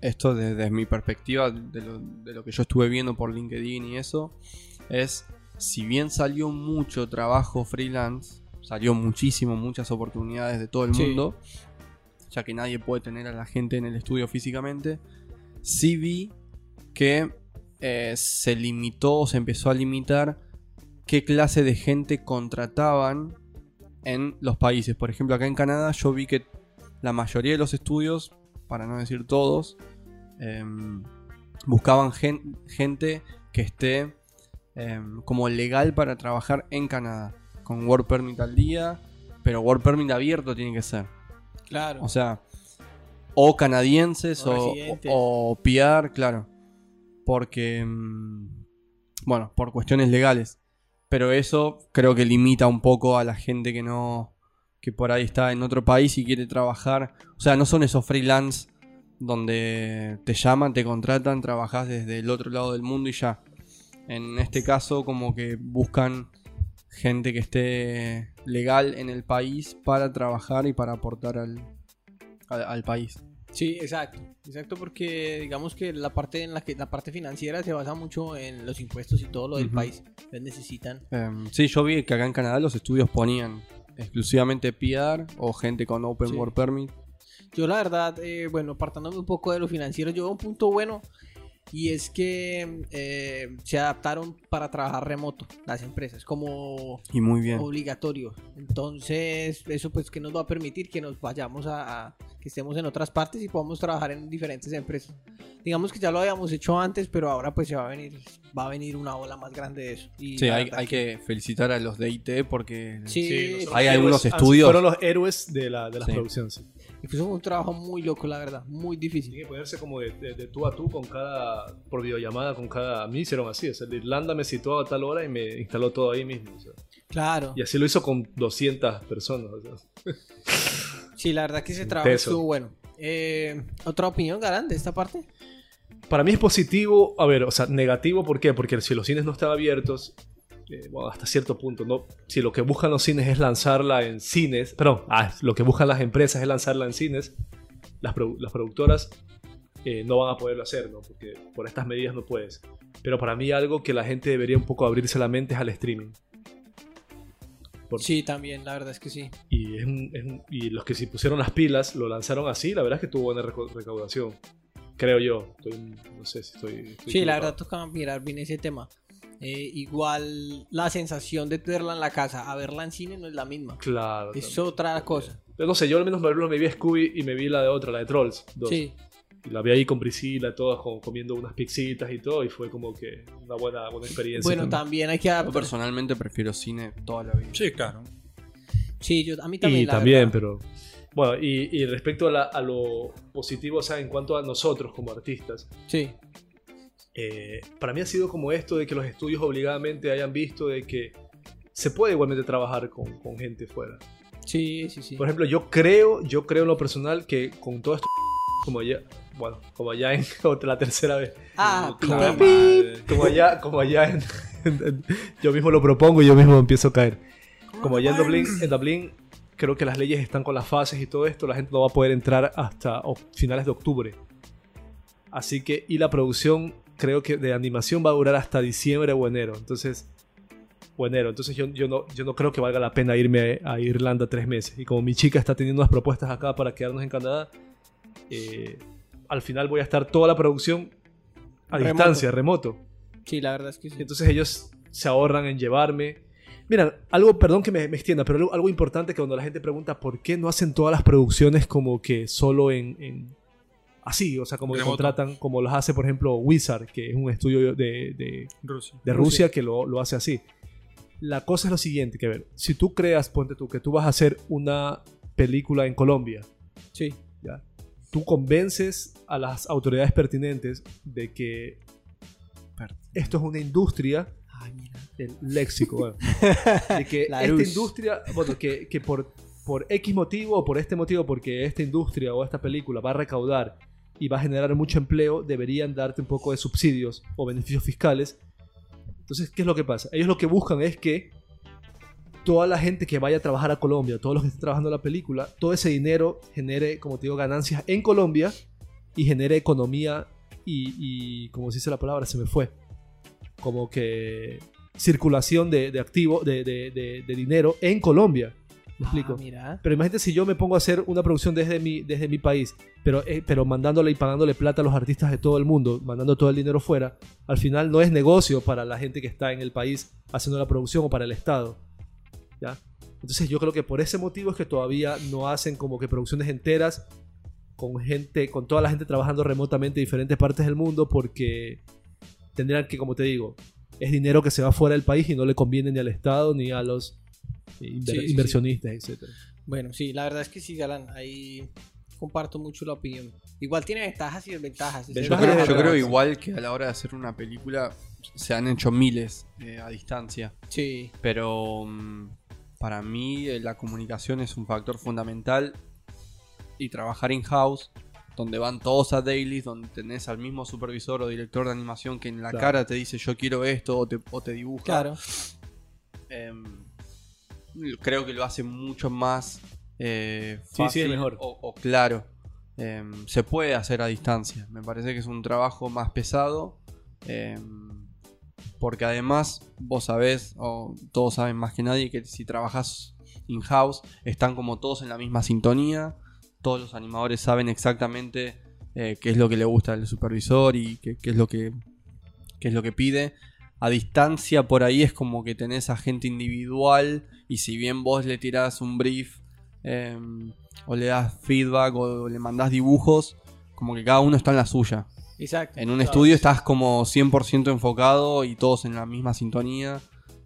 esto desde mi perspectiva, de lo, de lo que yo estuve viendo por LinkedIn y eso, es si bien salió mucho trabajo freelance, salió muchísimo, muchas oportunidades de todo el Sí. mundo, ya que nadie puede tener a la gente en el estudio físicamente, sí vi que eh, se limitó o se empezó a limitar qué clase de gente contrataban en los países. Por ejemplo, acá en Canadá yo vi que la mayoría de los estudios, para no decir todos, em, buscaban gen- gente que esté em, como legal para trabajar en Canadá, con Work Permit al día, pero Work Permit abierto tiene que ser. Claro. O sea, o canadienses O o, o PR, claro. Porque, mm, bueno, por cuestiones legales. Pero eso creo que limita un poco a la gente que no, que por ahí está en otro país y quiere trabajar. O sea, no son esos freelance donde te llaman, te contratan, trabajas desde el otro lado del mundo y ya. En este caso, como que buscan gente que esté legal en el país para trabajar y para aportar al, al, al país. Sí, exacto. Exacto, porque digamos que la parte en la que la parte financiera se basa mucho en los impuestos y todo lo del Ujú. país. Entonces necesitan. Em, sí, yo vi que acá en Canadá los estudios ponían exclusivamente PR o gente con Open Sí. Work Permit? Yo la verdad, eh, bueno, apartándome un poco de lo financiero, yo veo un punto bueno y es que eh, se adaptaron para trabajar remoto las empresas como Y muy bien. obligatorio. Entonces, eso pues que nos va a permitir que nos vayamos a, a- que estemos en otras partes y podamos trabajar en diferentes empresas. Digamos que ya lo habíamos hecho antes, pero ahora pues se va a venir va a venir una ola más grande de eso. Y Sí, hay, hay que felicitar a los de IT porque Sí, Sí, hay algunos Héroes- estudios. Fueron los héroes de la, de la Sí. Y fue un trabajo muy loco, la verdad, muy difícil. Tiene que ponerse como de, de- de tú a tú con cada, por videollamada con cada, a mí hicieron así, o sea, de Irlanda me situó a tal hora y me instaló todo ahí mismo, o sea. Claro. y así lo hizo con 200 personas, o sea. Sí, la verdad que ese trabajo Teso. estuvo bueno. Eh, ¿Otra opinión, Galán, de esta parte? Para mí es positivo, a ver, o sea, negativo, ¿por qué? Porque si los cines no están abiertos, eh, bueno, hasta cierto punto, ¿no? Si lo que buscan los cines es lanzarla en cines, perdón, ah, lo que buscan las empresas es lanzarla en cines, las, produ- las productoras eh, no van a poderlo hacer, ¿no? Porque por estas medidas no puedes. Pero para mí algo que la gente debería un poco abrirse la mente es al streaming. Por- Sí, también, la verdad es que sí. Y, es un- es un- y los que se pusieron las pilas lo lanzaron así, la verdad es que tuvo buena recaudación. Creo yo. Estoy- no sé si estoy. estoy Sí, la verdad toca mirar bien ese tema. Eh, igual la sensación de verla en la casa a verla en cine no es la misma. Claro. Es también. otra cosa. Pero no sé, yo al menos me vi a Scooby y me vi la de otra, la de Trolls 2. Sí, Y la vi ahí con Priscila, todas comiendo unas pixitas y todo, y fue como que una buena, buena experiencia. bueno, también. también hay que Yo personalmente prefiero cine toda la vida. Sí, claro. Sí, yo, a mí también. Y la también, verdad. pero. Bueno, y, y respecto a, la- a lo positivo, o sea, en cuanto a nosotros como artistas, Sí, eh, para mí ha sido como esto de que los estudios obligadamente hayan visto de que se puede igualmente trabajar con, con gente fuera. sí, sí, sí. Por ejemplo, yo creo, yo creo en lo personal que con todo esto, como ya, bueno, como ya en la tercera vez, Ah, madre. como allá, como allá en, en- en- yo mismo lo propongo y yo mismo empiezo a caer. Como allá en Dublín, en Dublín, creo que las leyes están con las fases y todo esto, la gente no va a poder entrar hasta finales de octubre. Así que, y la producción creo que de animación va a durar hasta diciembre o enero. Entonces, o enero. Entonces yo, yo, no, yo no creo que valga la pena irme a Irlanda tres meses. Y como mi chica está teniendo unas propuestas acá para quedarnos en Canadá, eh, al final voy a estar toda la producción a Remoto. distancia, remoto. Sí, la verdad es que sí. Entonces ellos se ahorran en llevarme. Mira, algo, perdón que me, me extienda, pero algo, algo importante que cuando la gente pregunta por qué no hacen todas las producciones como que solo en... en- así, o sea, como que contratan, como los hace, por ejemplo, Wizard, que es un estudio de, de, Rusia. de Rusia que lo, lo hace así. La cosa es lo siguiente, que a ver, si tú creas, ponte tú, que tú vas a hacer una película en Colombia, Sí, ¿ya? Tú convences a las autoridades pertinentes de que esto es una industria, Ay, mira. el léxico, bueno, de que La esta luz. industria, bueno, que, que por, por X motivo o por este motivo, porque esta industria o esta película va a recaudar y va a generar mucho empleo, deberían darte un poco de subsidios o beneficios fiscales. Entonces, ¿qué es lo que pasa? Ellos lo que buscan es que toda la gente que vaya a trabajar a Colombia, todos los que estén trabajando en la película, todo ese dinero genere, como te digo, ganancias en Colombia y genere economía y, y como se dice la palabra, se me fue. Como que circulación de, de activo, de, de- de- dinero en Colombia. ¿Me explico? Ah, mira. Pero imagínate si yo me pongo a hacer una producción desde mi, desde mi país, pero, eh, pero mandándole y pagándole plata a los artistas de todo el mundo, mandando todo el dinero fuera, al final no es negocio para la gente que está en el país haciendo la producción o para el Estado. ¿ya? Entonces yo creo que por ese motivo es que todavía no hacen como que producciones enteras con gente, con toda la gente trabajando remotamente en diferentes partes del mundo porque tendrían que, como te digo, es dinero que se va fuera del país y no le conviene ni al Estado ni a los inver- Sí, sí, sí. inversionistas, etcétera. Bueno, sí, la verdad es que sí, Galán. Ahí comparto mucho la opinión. Igual tiene ventajas y desventajas. Yo creo, yo igual que a la hora de hacer una película se han hecho miles eh, a distancia. Sí, Pero mm, para mí eh, la comunicación es un factor fundamental y trabajar in-house, donde van todos a dailies, donde tenés al mismo supervisor o director de animación que en la Claro. cara te dice yo quiero esto o te, o te dibuja. claro. Em, creo que lo hace mucho más eh, Sí, sí, es fácil mejor. O, o claro. Em, se puede hacer a distancia. Me parece que es un trabajo más pesado. em, porque además vos sabés, o todos saben más que nadie, que si trabajas in-house, están como todos en la misma sintonía, todos los animadores saben exactamente eh, qué es lo que le gusta al supervisor y qué, qué es lo que, qué es lo que pide. A distancia por ahí es como que tenés a gente individual y si bien vos le tirás un brief eh, o le das feedback o le mandás dibujos, como que cada uno está en la suya. Exacto. En un estudio estás como 100% enfocado y todos en la misma sintonía.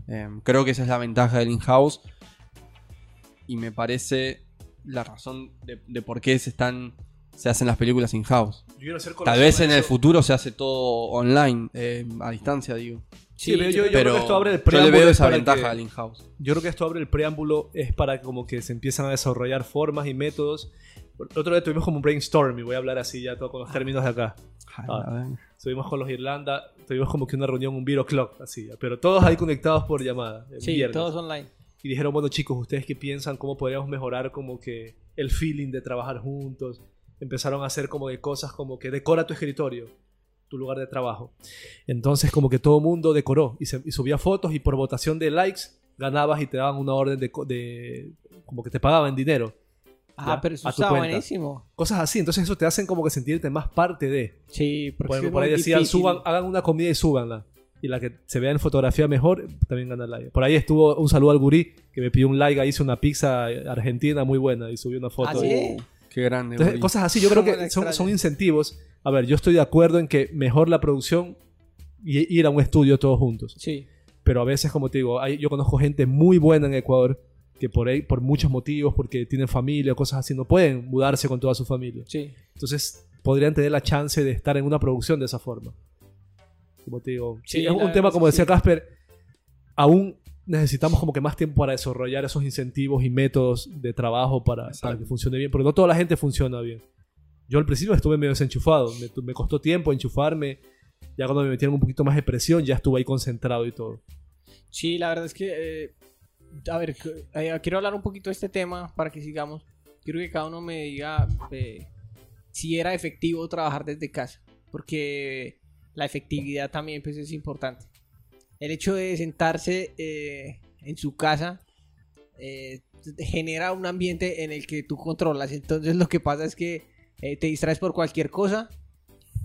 Eh, creo que esa es la ventaja del in-house. Y me parece la razón de, de por qué se están se hacen las películas in-house. Tal vez en el futuro se hace todo online, eh, a distancia, digo. Sí, pero yo, yo Pero creo que esto abre el yo le preámbulo veo es esa ventaja que- al in-house. Yo creo que esto abre el preámbulo es para como que se empiezan a desarrollar formas y métodos. El otro día tuvimos como un brainstorm y voy a hablar así ya todo con los términos de acá. Ah. Estuvimos con los Irlanda, tuvimos como que una reunión, un beer o'clock, así, pero todos ahí conectados por llamada. Sí, viernes. todos online. Y dijeron, bueno chicos, ¿ustedes qué piensan? ¿Cómo podríamos mejorar como que el feeling de trabajar juntos? Empezaron a hacer como de cosas como que decora tu escritorio, tu lugar de trabajo. Entonces como que todo mundo decoró y, se- y subía fotos y por votación de likes ganabas y te daban una orden de, de- como que te pagaban dinero. Ah, Ya, pero eso está buenísimo. Cosas así, entonces eso te hacen como que sentirte más parte de. Sí, porque Por, por ahí decían, difícil. suban, hagan una comida y súbanla. Y la que se vea en fotografía mejor, también gana like. Por ahí estuvo un saludo al gurí, que me pidió un like, hice una pizza argentina muy buena y subió una foto. ¿Ah, sí? Qué grande. Entonces, cosas así, yo creo que son, incentivos. A ver, yo estoy de acuerdo en que mejor la producción y ir a un estudio todos juntos. Sí. Pero a veces, como te digo, hay- yo conozco gente muy buena en Ecuador que por ahí, por muchos motivos, porque tienen familia o cosas así, no pueden mudarse con toda su familia. Sí. Entonces podrían tener la chance de estar en una producción de esa forma. Como te digo, Sí, es un tema, como decía sí. Casper, aún necesitamos como que más tiempo para desarrollar esos incentivos y métodos de trabajo para, que funcione bien, porque no toda la gente funciona bien. Yo al principio estuve medio desenchufado, me, costó tiempo enchufarme, ya cuando me metieron un poquito más de presión ya estuve ahí concentrado y todo. Sí, la verdad es que, eh, a ver, eh, quiero hablar un poquito de este tema para que sigamos. Quiero que cada uno me diga eh, si era efectivo trabajar desde casa, porque la efectividad también pues, es importante. El hecho de sentarse eh, en su casa eh, genera un ambiente en el que tú controlas. Entonces lo que pasa es que eh, te distraes por cualquier cosa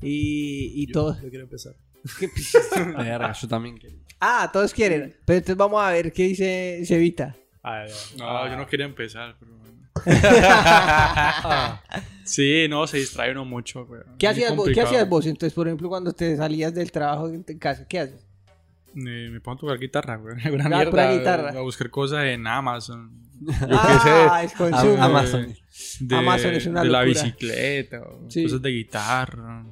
y, y Yo- todo. Yo quiero empezar. ¿Qué- Verga, yo también quería. Ah, todos quieren. Pero entonces vamos a ver qué dice Cevita. Ay. No, yo no quería empezar, pero bueno. Ah, Sí, no, se distrae uno mucho. ¿Qué hacías, vos, ¿Qué hacías vos entonces, por ejemplo, cuando te salías del trabajo en en casa? ¿Qué haces? Me, me pongo a tocar guitarra, güey. Alguna Ah, mierda. pura guitarra. A buscar cosas en Amazon. Yo ah, es Am- consumo. Amazon. De, Amazon es una de la bicicleta, Sí. cosas de guitarra.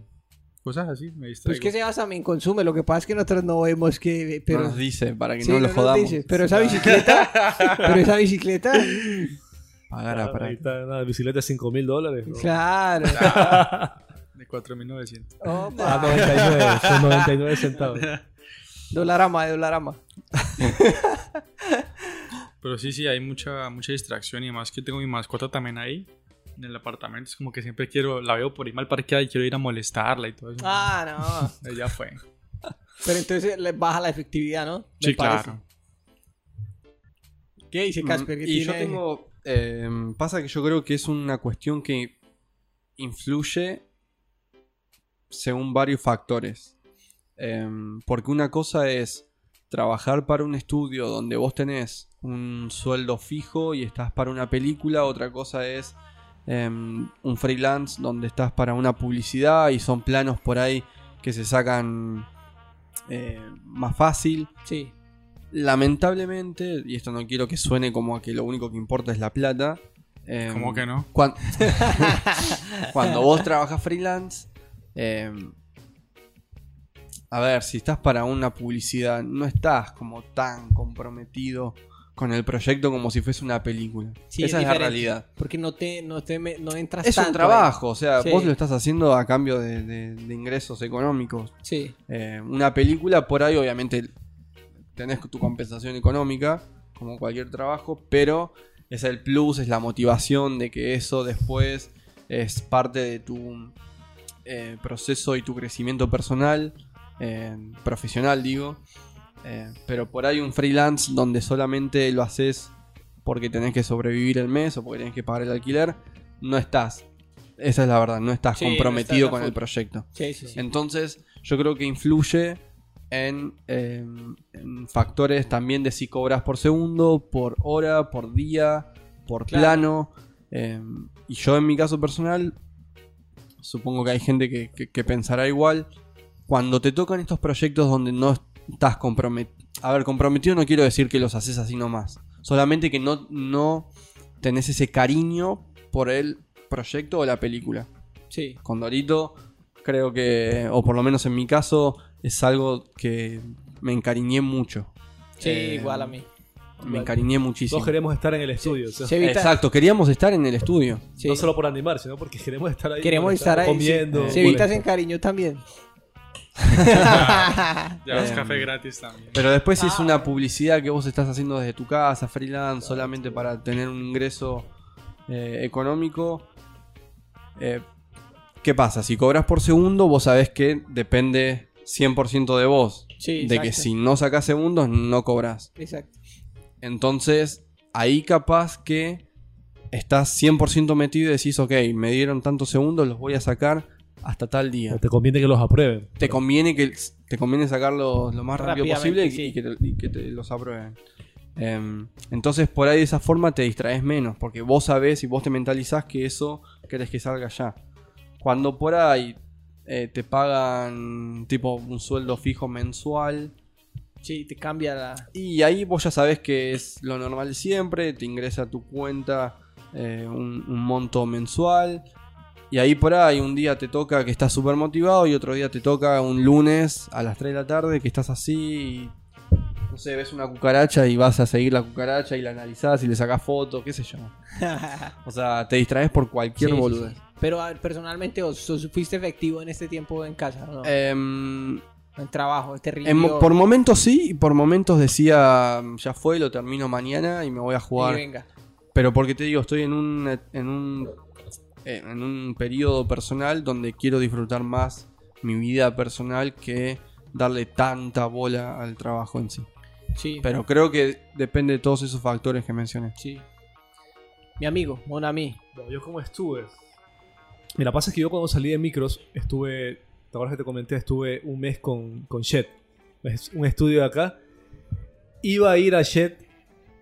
Cosas así, me distraigo. Pues que Sebas también consume, lo que pasa es que nosotros no vemos que... Pero, no nos dice para que Sí, no lo nos jodamos. dice, pero esa bicicleta, pero esa bicicleta, Pagar a- para- una bicicleta de 5 mil dólares. ¿no? claro. De 4.900. Ah, Opa. 99, son 99 centavos. Dolarama, de dolarama. Pero sí, sí, hay mucha, mucha distracción y además que tengo mi mascota también ahí. En el apartamento es como que siempre quiero, la veo por ahí mal parqueada y quiero ir a molestarla y todo eso. Ah, no. Eh, Ya fue. Pero entonces le baja la efectividad, ¿no? Me Sí, parece. claro. ¿Qué dice Casper? Mm, ¿Qué y yo tiene? tengo. eh, pasa que yo creo que es una cuestión que influye según varios factores. Em, porque una cosa es trabajar para un estudio donde vos tenés un sueldo fijo y estás para una película. Otra cosa es em, un freelance donde estás para una publicidad y son planos por ahí que se sacan eh, más fácil Sí. lamentablemente, y esto no quiero que suene como a que lo único que importa es la plata. em, ¿Cómo que no? cuan- cuando vos trabajas freelance, a ver, si estás para una publicidad, no estás como tan comprometido con el proyecto como si fuese una película. Sí, Esa es, la realidad. Porque no te, no te no entras Es tanto un trabajo, o sea, Sí. vos lo estás haciendo a cambio de, de- de ingresos económicos. Sí. Eh, una película, por ahí obviamente tenés tu compensación económica, como cualquier trabajo, pero es el plus, es la motivación de que eso después es parte de tu eh, proceso y tu crecimiento personal, eh, profesional digo. Eh, pero por ahí un freelance donde solamente lo haces porque tenés que sobrevivir el mes o porque tenés que pagar el alquiler, no estás. Esa es la verdad, no estás Sí, comprometido con el proyecto. Sí, sí, sí. Entonces, yo creo que influye en, eh, en factores también de si cobras por segundo, por hora, por día, por Claro. plano. eh, y yo en mi caso personal, supongo que hay gente que, que- que pensará igual. Cuando te tocan estos proyectos donde no estás comprometido. A ver, comprometido no quiero decir que los haces así nomás. Solamente que no, no tenés ese cariño por el proyecto o la película. Sí. Con Dorito, creo que, o por lo menos en mi caso, es algo que me encariñé mucho. Sí, Eh, igual a mí. Me encariñé muchísimo. Todos queremos estar en el estudio. o sea, Se evita- Exacto, queríamos estar en el estudio. sí. No solo por animar, sino porque queremos estar ahí. Queremos estar ahí. comiendo. sí. Se evitas en cariño también. Ya es Em, café gratis también. Pero después si es Ah. una publicidad que vos estás haciendo desde tu casa, freelance, solamente para tener un ingreso eh, económico. eh, ¿Qué pasa? Si cobras por segundo, vos sabés que depende 100% de vos. Sí, de que si no sacás segundos, no cobras. Exacto. Entonces, ahí capaz que estás 100% metido y decís, ok, me dieron tantos segundos, los voy a sacar hasta tal día. Te conviene que los aprueben. Te conviene que te conviene sacarlos lo más rápido posible y, sí. y que te, y que te los aprueben. Em, entonces, por ahí de esa forma te distraes menos, porque vos sabés y vos te mentalizás que eso querés que salga ya. Cuando por ahí eh, te pagan tipo un sueldo fijo mensual, Sí, te cambia la. y ahí vos ya sabés que es lo normal de siempre, te ingresa a tu cuenta eh, un, un monto mensual. Y ahí por ahí un día te toca que estás súper motivado y otro día te toca un lunes a las 3 de la tarde que estás así y no sé, ves una cucaracha y vas a seguir la cucaracha y la analizás y le sacás fotos, qué sé yo. O sea, te distraes por cualquier Sí, sí, boludez. sí. Pero a ver, personalmente, ¿vos sos- fuiste efectivo en este tiempo en casa? ¿o no? Em, en trabajo, este en por momentos sí y por momentos decía ya fue, lo termino mañana y me voy a jugar. venga. Pero porque te digo, estoy en un, en un, en un periodo personal donde quiero disfrutar más mi vida personal que darle tanta bola al trabajo en sí. Sí, Pero creo que depende de todos esos factores que mencioné. sí. Mi amigo, Monami. Bueno, yo cómo estuve. Mira, pasa es que yo cuando salí de micros estuve, ¿te acuerdas que te comenté? Estuve un mes con, con Shed, es un estudio de acá. Iba a ir a Shed,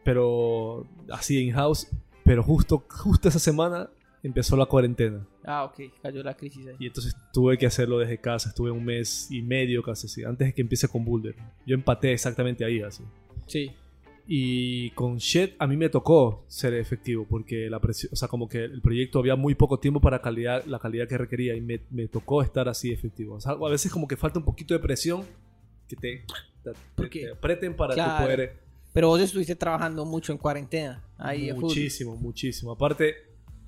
pero así in-house, pero justo, justo esa semana empezó la cuarentena. Ah, ok, cayó la crisis ahí. Y entonces tuve que hacerlo desde casa, estuve un mes y medio casi así, antes de que empiece con Boulder. Yo empaté exactamente ahí así. Sí, Y con Shed a mí me tocó ser efectivo porque la presión, o sea, como que el proyecto había muy poco tiempo para calidad, la calidad que requería y me, me tocó estar así efectivo. O sea, a veces como que falta un poquito de presión que te, te, ¿Por te- aprieten para Claro. tú poder... pero vos estuviste trabajando mucho en cuarentena. Ahí, muchísimo, muchísimo. Aparte,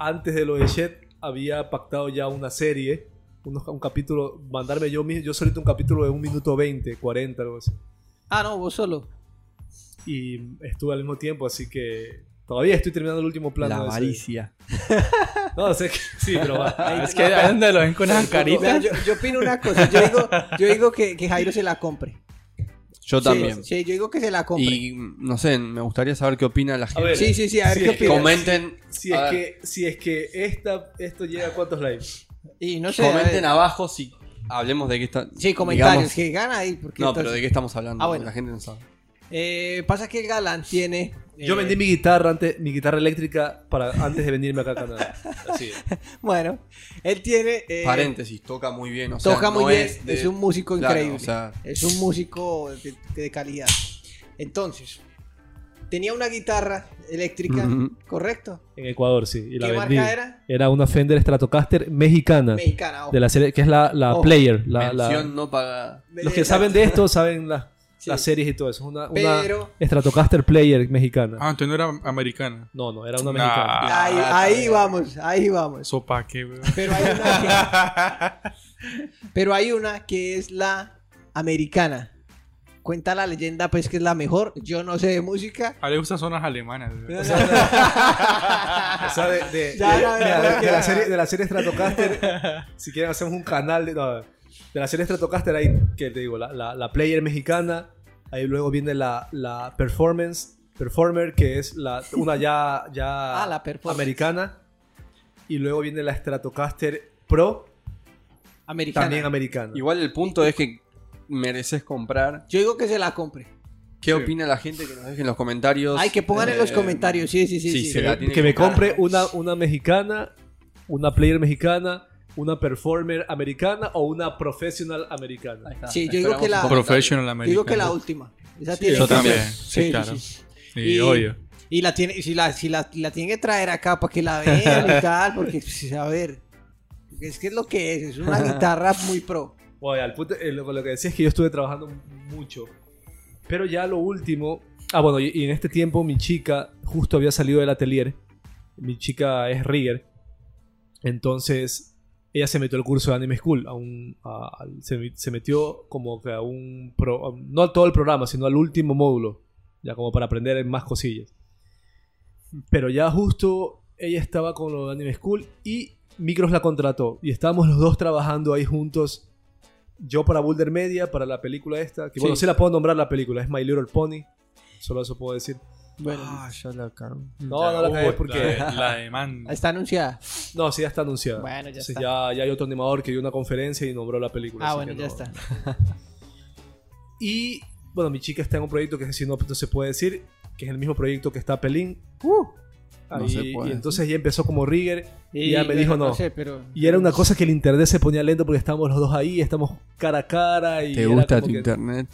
antes de lo de Shed había pactado ya una serie, unos- un capítulo, mandarme yo mismo, yo solito un capítulo de un minuto 20, 40, algo así. Ah, no, vos solo. Y estuve al mismo tiempo, así que todavía estoy terminando el último plano. La de ese- avaricia. No, sé que sí, pero va. Es que ahí donde lo ven con esas caritas. yo, yo opino una cosa. Yo digo, yo digo que, que Jairo se la compre. Yo Sí, también. Sí, yo digo que se la compre. Y no sé, me gustaría saber qué opina la gente. ver, sí, sí, sí, a ver Sí, qué opinas. Comenten, Si a es, ver, que, si es que esta, esto llega a cuántos likes. Y no sé. comenten abajo si hablemos de qué está. Sí, comentarios, digamos- que gana ahí. Porque no, entonces- pero de qué estamos hablando. Ah, bueno. La gente no sabe. Eh, pasa que Galán tiene. Yo eh, vendí mi guitarra antes, mi guitarra eléctrica para antes de venirme acá a Canadá. Así es. Bueno, él tiene. eh, Paréntesis, toca muy bien. O sea, toca muy no bien. Es, un músico Claro, increíble. o sea, Es un músico de, de calidad. Entonces, tenía una guitarra eléctrica. ¿correcto? En Ecuador, sí. Y la ¿Qué vendí. marca era? Era una Fender Stratocaster mexicana. Mexicana. ojo. De la serie, que es la, la Ojo. Player. La, la- mención no paga. los que saben de esto saben la- Sí. las series y todo eso. Es una, una Pero- Stratocaster Player mexicana. Ah, entonces no era americana. No, no, era una Nah. mexicana. Ahí, Ah, ahí vamos, ahí vamos. Sopa, qué, weón. Pero hay una que, pero hay una que es la americana. Cuenta la leyenda, pues que es la mejor. Yo no sé de música. A le gustan zonas alemanas. O sea, de, de- de- de- la serie, de la serie Stratocaster, si quieren hacemos un canal de, no, de la serie Stratocaster hay, que te digo, la, la- la player mexicana, ahí luego viene la, la performance Performer, que es la, una ya, ya Ah, americana. Y luego viene la Stratocaster Pro, Americana. también americana. Igual el punto es que mereces comprar. Yo digo que se la compre. ¿Qué opina la gente? Que nos deje en los comentarios. Ay, que pongan en los Eh, comentarios. Sí, sí, sí. sí, la tiene que me compre una, una mexicana, una player mexicana, una performer americana o una professional americana. Sí, yo digo que la-. Professional Yo American. digo que la última. Esa Sí, tiene también. Sí, Sí, claro. sí. Sí, Y- obvio. Y la tiene, si la, si la, la tienen que traer acá para que la vean y tal, porque pues, a ver, es que es lo que es, es una guitarra muy pro. Bueno, al punto- eh, lo, lo que decía es que yo estuve trabajando mucho. Pero ya lo último. Ah, bueno, y, y en este tiempo mi chica justo había salido del atelier. Mi chica es rigger. Entonces, ella se metió al curso de Anime School. A un, a- se, se metió como que a un. pro- no a todo el programa, sino al último módulo. Ya como para aprender más cosillas. Pero ya justo ella estaba con lo de Anime School y Micros la contrató. Y estábamos los dos trabajando ahí juntos. Yo para Boulder Media, para la película esta. Que bueno, sí la puedo nombrar la película. Es My Little Pony. Solo eso puedo decir. Bueno, Ah, ya la cago. No, no la Uh, cagué porque... La, la demanda. está anunciada. No, sí, ya está anunciada. Bueno, ya Entonces está. Ya, ya hay otro animador que dio una conferencia y nombró la película. Ah, así bueno, que ya no- está. Y bueno, mi chica está en un proyecto que si no, no se puede decir, que es el mismo proyecto que está Pelín. Uh, No Ahí- se puede. Y entonces ya empezó como rigger y, y ya me dijo no. sé, pero... Y era una cosa que el internet se ponía lento porque estábamos los dos ahí, estamos cara a cara. Y ¿Te era gusta como tu que- internet?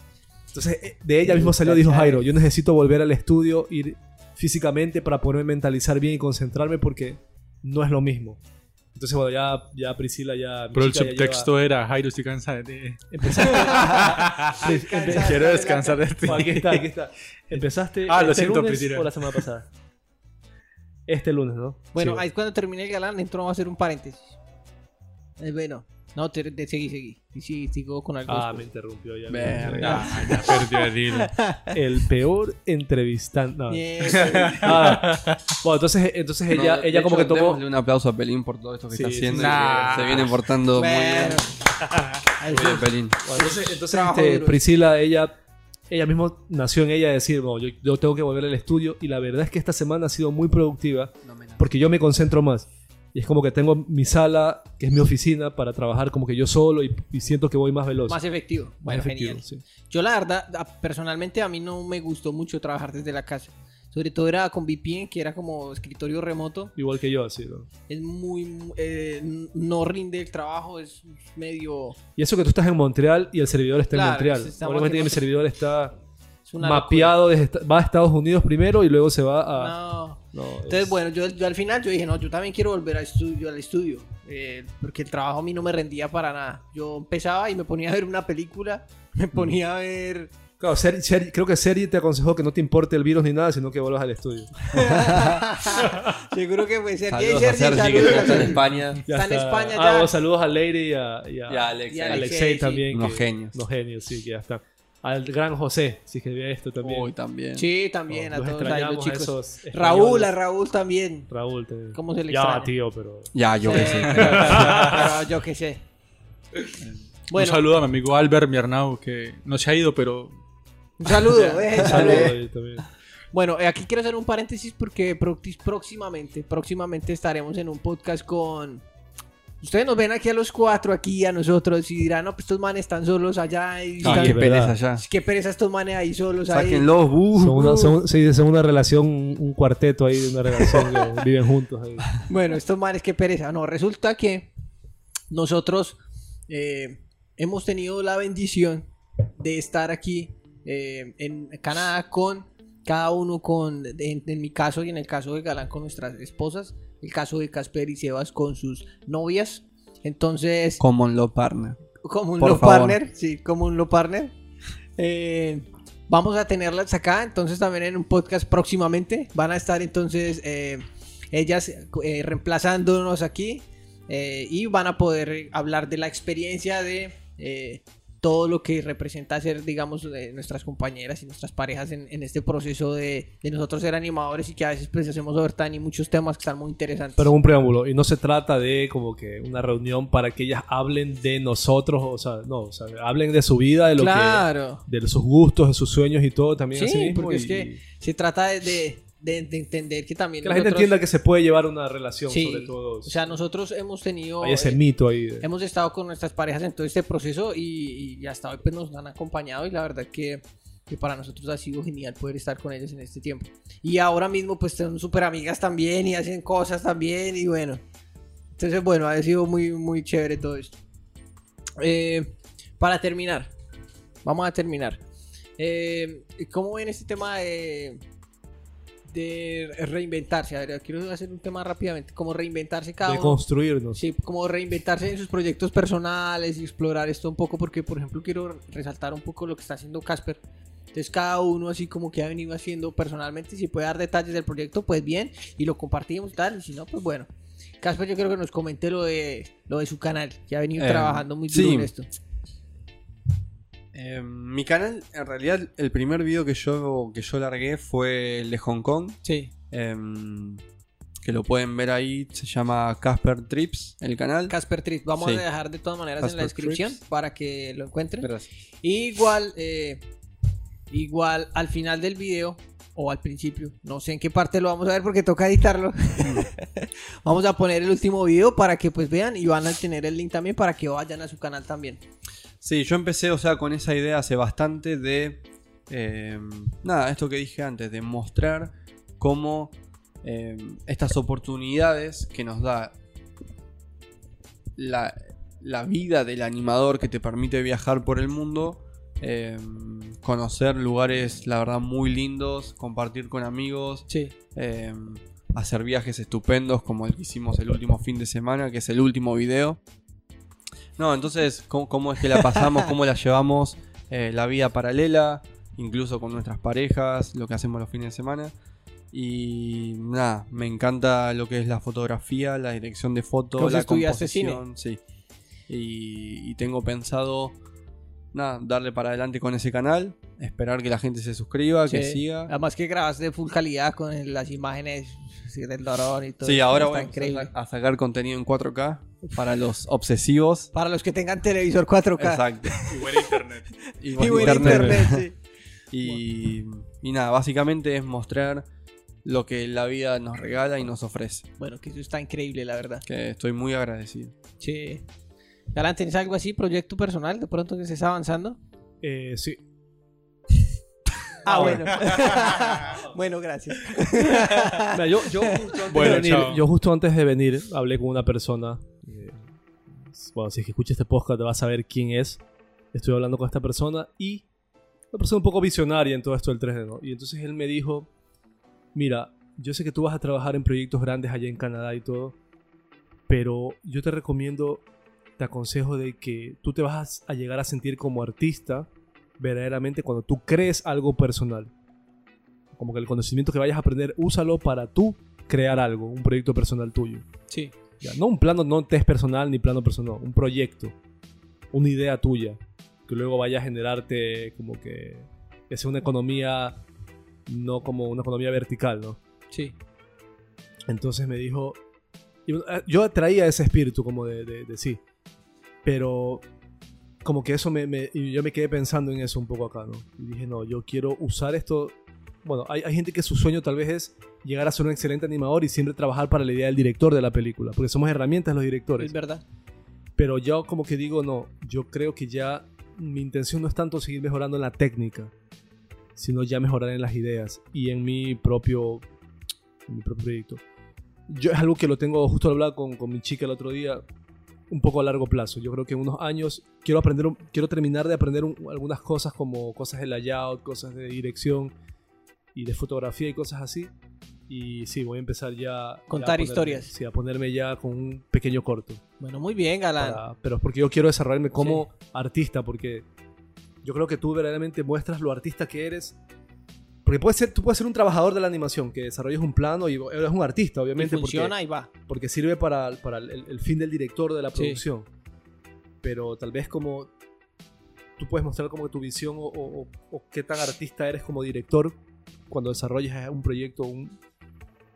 Entonces eh, de ella mismo salió, dijo Jairo, yo necesito volver al estudio, ir físicamente para poderme mentalizar bien y concentrarme porque no es lo mismo. Entonces bueno, ya, ya Priscila ya... Pero el subtexto era, Jairo, estoy cansado de empezaste- Quiero descansar de ti. Oh, aquí está, aquí está. ¿Empezaste Ah, lo este siento, lunes Priscila. o la semana pasada? Este lunes, ¿no? Bueno, Sí. ahí cuando termine el galán, entro a hacer un paréntesis. Eh, bueno, no, te, te- seguí, seguí. Y sí, sigo con algo. Ah, me después. interrumpió ya. Verga. Ah, ya perdió el hilo. El peor entrevistante. no. Ah, bueno, entonces, entonces ella, No, ella como hecho, que tomó. un aplauso a Pelín por todo esto que Sí, está haciendo. sí. Nah. Se viene portando muy bien. Muy bien. Pelín. Bueno, entonces, entonces, este. Priscila, ella, ella mismo nació en ella decir, "Bueno, yo, yo tengo que volver al estudio y la verdad es que esta semana ha sido muy productiva porque yo me concentro más. Y es como que tengo mi sala, que es mi oficina, para trabajar como que yo solo y, y siento que voy más veloz. Más efectivo. Más Bueno, efectivo, genial. sí. Yo la verdad, personalmente a mí no me gustó mucho trabajar desde la casa. Sobre todo era con VPN, que era como escritorio remoto. Igual que yo, así, ¿no? Es muy... mu- eh, no rinde el trabajo, es medio... Y eso que tú estás en Montreal y el servidor está Claro, en Montreal. Obviamente mi servidor está mapeado, desde va a Estados Unidos primero y luego se va a... No. No, Entonces, es- bueno, yo, yo al final yo dije, no, yo también quiero volver al estudio, al estudio eh, porque el trabajo a mí no me rendía para nada. Yo empezaba y me ponía a ver una película, me ponía a ver... Claro, Seri- Seri- creo que Seri te aconsejó que no te importe el virus ni nada, sino que vuelvas al estudio. Seguro que fue Sergi. Saludos a Sergi, Sergi, que está en. España. Está en España Ah, ya. bueno, saludos a Lady y a, y a- Y a Alex. Y a a Alexei, Alexei sí. también. Unos que- genios. Unos genios, sí, que ya están. Al gran José, si que vea esto también. Uy, también. Sí, también, a todos ahí, los chicos. esos Raúl, a. Raúl también. Raúl, te... ¿Cómo se le Ya, extraña? tío, pero... Ya, yo qué Sí, sé. pero- pero yo qué sé. Bueno, Un saludo a mi amigo Albert, mi Arnau, que no se ha ido, pero un saludo. eh, Saludos saludo. también. Bueno, eh, aquí quiero hacer un paréntesis porque próximamente, próximamente estaremos en un podcast con... Ustedes nos ven aquí a los cuatro, aquí a nosotros, y dirán, no, pues estos manes están solos allá. Y Ah, están- qué pereza ya. Qué pereza estos manes ahí solos. ahí. Sáquenlos, uh. Son una, son, sí, son una relación, un cuarteto ahí de una relación que viven juntos. ahí. Bueno, estos manes, qué pereza. No, resulta que nosotros eh, hemos tenido la bendición de estar aquí eh, en Canadá con cada uno con, en, en mi caso y en el caso de Galán con nuestras esposas, el caso de Casper y Sebas con sus novias. Entonces, Common Law Partner. como un por low favor. partner, sí, como un low partner. Eh, vamos a tenerlas acá, entonces también en un podcast próximamente. Van a estar entonces eh, ellas eh, reemplazándonos aquí eh, y van a poder hablar de la experiencia de, todo lo que representa ser, digamos, de nuestras compañeras y nuestras parejas en, en este proceso de, de nosotros ser animadores y que a veces pues hacemos overtime y muchos temas que están muy interesantes. Pero un preámbulo, y no se trata de como que una reunión para que ellas hablen de nosotros, o sea, no, o sea, hablen de su vida, de lo claro. que, de sus gustos, de sus sueños y todo también. Sí, así mismo, porque es y- que se trata de, de- de- de entender que también que la gente nosotros- entienda que se puede llevar una relación, Sí, sobre todo. O sea, nosotros hemos tenido... hay ese eh, mito ahí. de- Hemos estado con nuestras parejas en todo este proceso y, y hasta hoy pues nos han acompañado y la verdad que, que para nosotros ha sido genial poder estar con ellos en este tiempo. Y ahora mismo pues son súper amigas también y hacen cosas también y bueno. Entonces bueno, ha sido muy, muy chévere todo esto. Eh, para terminar, vamos a terminar. Eh, ¿Cómo ven este tema de, de reinventarse? A ver, quiero hacer un tema rápidamente. Como reinventarse cada de uno. construirnos. Sí, como reinventarse en sus proyectos personales y explorar esto un poco, porque por ejemplo quiero resaltar un poco lo que está haciendo Casper. Entonces cada uno así como que ha venido haciendo personalmente, si puede dar detalles del proyecto, pues bien, y lo compartimos tal, y si no, pues bueno. Casper yo creo que nos comente lo de, lo de su canal, que ha venido Eh, trabajando muy duro sí. en esto. Eh, mi canal, en realidad, el primer video que yo, que yo largué fue el de Hong Kong. Sí. em, que lo pueden ver ahí, se llama Casper Trips, el canal. Casper Trip, vamos Sí. a dejar de todas maneras en la Casper descripción Trips. para que lo encuentren. Gracias. Igual, eh, igual al final del video o al principio, no sé en qué parte lo vamos a ver porque toca editarlo. vamos a poner el último video para que pues vean y van a tener el link también para que vayan a su canal también. Sí, yo empecé, o sea, con esa idea hace bastante de. eh, nada, esto que dije antes, de mostrar cómo eh, estas oportunidades que nos da la, la vida del animador que te permite viajar por el mundo, eh, conocer lugares, la verdad, muy lindos, compartir con amigos, Sí. hacer viajes estupendos como el que hicimos el último fin de semana, que es el último video. No, entonces, ¿cómo, cómo es que la pasamos? ¿Cómo la llevamos? eh, la vida paralela, incluso con nuestras parejas, lo que hacemos los fines de semana. Y nada, me encanta lo que es la fotografía, la dirección de foto, ¿Vos la estudiaste cine? composición, sí. Y, y tengo pensado, nada, darle para adelante con ese canal, esperar que la gente se suscriba, que siga. Además que grabas de full calidad con las imágenes del dorón y todo. Sí, ahora está voy a increíble. empezar a sacar contenido en 4K para los obsesivos. Para los que tengan televisor 4K Exacto. Y buen internet. Y, y buen buen internet. internet, sí. Y, y nada, básicamente es mostrar lo que la vida nos regala y nos ofrece. Bueno, que eso está increíble, la verdad. Que estoy muy agradecido. Sí. Galán, ¿tenés algo así, proyecto personal, de pronto que estés avanzando? Eh, sí. Ah, bueno. bueno, gracias. Mira, yo, yo, justo antes Bueno, de venir, yo justo antes de venir hablé con una persona. eh, bueno, si es que escuchas este podcast te vas a saber quién es. Estoy hablando con esta persona y una persona un poco visionaria en todo esto del 3D, ¿no? Y entonces él me dijo, mira, yo sé que tú vas a trabajar en proyectos grandes allá en Canadá y todo, pero yo te recomiendo, te aconsejo de que tú te vas a llegar a sentir como artista verdaderamente cuando tú crees algo personal. Como que el conocimiento que vayas a aprender, úsalo para tú crear algo, un proyecto personal tuyo. Sí. Ya, no un plano, no test personal ni plano personal, un proyecto, una idea tuya, que luego vaya a generarte como que, que sea una economía, no como una economía vertical, ¿no? Sí. Entonces me dijo, eh, yo traía ese espíritu como de, de- de sí, pero como que eso me, me- yo me quedé pensando en eso un poco acá, ¿no? Y dije, no, yo quiero usar esto, bueno, hay, hay gente que su sueño tal vez es llegar a ser un excelente animador y siempre trabajar para la idea del director de la película, porque somos herramientas los directores. Es verdad. Pero yo como que digo, no, yo creo que ya mi intención no es tanto seguir mejorando en la técnica, sino ya mejorar en las ideas y en mi propio, en mi propio proyecto. Yo es algo que lo tengo, justo lo hablaba con, con mi chica el otro día, un poco a largo plazo. Yo creo que en unos años quiero aprender, un- quiero terminar de aprender un- algunas cosas como cosas de layout, cosas de dirección y de fotografía y cosas así. Y sí, voy a empezar ya... ya a Contar ponerme- historias. Sí, a ponerme ya con un pequeño corto. Bueno, muy bien, Galán. Para- pero es porque yo quiero desarrollarme como artista, porque yo creo que tú verdaderamente muestras lo artista que eres. Porque puedes ser, tú puedes ser un trabajador de la animación, que desarrolles un plano y eres un artista, Y obviamente, funciona porque, y va. porque sirve para, para el, el fin del director de la Sí. producción. Pero tal vez como tú puedes mostrar como tu visión o, o- o- o qué tan artista eres como director cuando desarrollas un proyecto, un...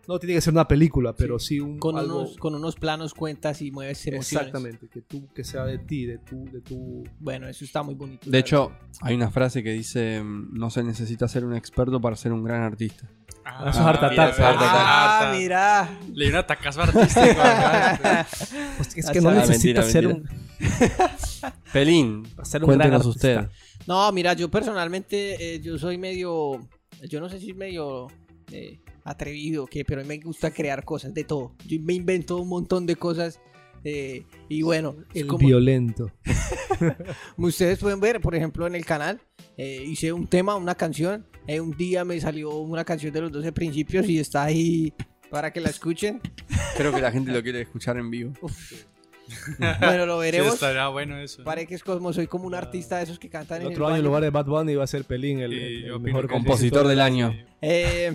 No tiene que ser una película, pero sí, un Con, algo- unos, con unos planos cuentas y mueves emociones. Exactamente, que tú que sea de ti, de tu de tu Bueno, eso está muy bonito. De hecho, hay una frase que dice: mm, No se necesita ser un experto para ser un gran artista. Ah, Eso es Art mira, Attack, ah, mira. Le di un atacazo artístico acá. Pues es Ah, que no mentira, necesitas ser un. Pelín, ser un gran cuéntenos artista. usted. No, mira, yo personalmente, eh, yo soy medio, yo no sé si medio eh, atrevido, que, pero a mí me gusta crear cosas, de todo. Yo me invento un montón de cosas eh, y bueno, es El como, violento. como ustedes pueden ver, por ejemplo, en el canal, eh, hice un tema, una canción. eh, un día me salió una canción de los 12 principios y está ahí para que la escuchen. Creo que la gente lo quiere escuchar en vivo. Bueno, lo Sí, veremos. estaría bueno eso. Parece que es Cosmo, soy como un artista de esos que cantan El en otro el año en lugar de Bad Bunny iba a ser Pelín, el, Sí, el- el mejor Compositor del año. Eh,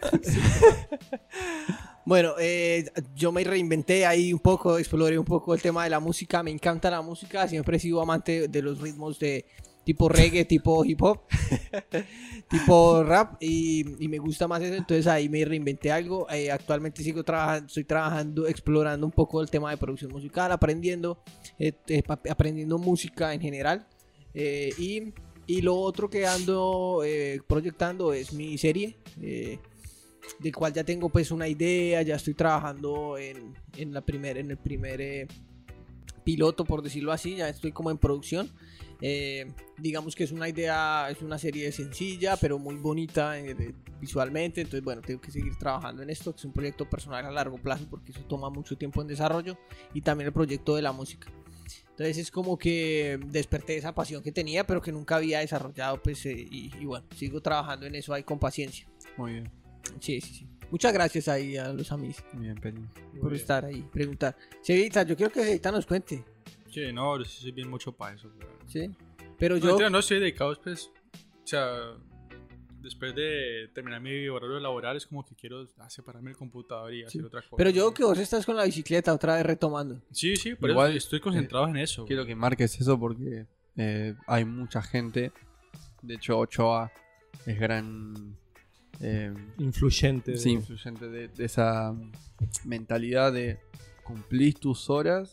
bueno, eh, yo me reinventé ahí un poco, exploré un poco el tema de la música. Me encanta la música, siempre he sido amante de los ritmos de tipo reggae, tipo hip hop, tipo rap y, me gusta más eso. Entonces ahí me reinventé algo. Eh, actualmente sigo trabajando, estoy trabajando, explorando un poco el tema de producción musical, aprendiendo, eh, aprendiendo música en general. Eh, y, y lo otro que ando proyectando es mi serie, del cual ya tengo pues una idea, ya estoy trabajando en, en, la primer, en el primer eh, piloto, por decirlo así, ya estoy como en producción. Eh, digamos que es una idea, es una serie sencilla, pero muy bonita eh, visualmente. Entonces, bueno, tengo que seguir trabajando en esto, que es un proyecto personal a largo plazo, porque eso toma mucho tiempo en desarrollo. Y también el proyecto de la música. Entonces es como que desperté esa pasión que tenía, pero que nunca había desarrollado, pues, eh, y bueno, sigo trabajando en eso ahí con paciencia. Muy bien, Sí, sí, sí. Muchas gracias ahí a los amigos muy bien, Pelín. por estar ahí, preguntar. Cevita, yo quiero que Cevita nos cuente, Sí, no, yo sí soy bien mucho para eso. weón. ¿sí? Pero No, yo... mentira, no estoy dedicado, pues. O sea, después de terminar mi horario laboral, es como que quiero ah, separarme del computador y hacer otra cosa. Pero yo que vos estás con la bicicleta otra vez retomando. Sí, sí, pero Igual, estoy concentrado en eso. Quiero que marques eso porque eh, hay mucha gente. De hecho, Ochoa es gran. Eh, influyente. de- sí, influyente de, de esa mentalidad de cumplís tus horas.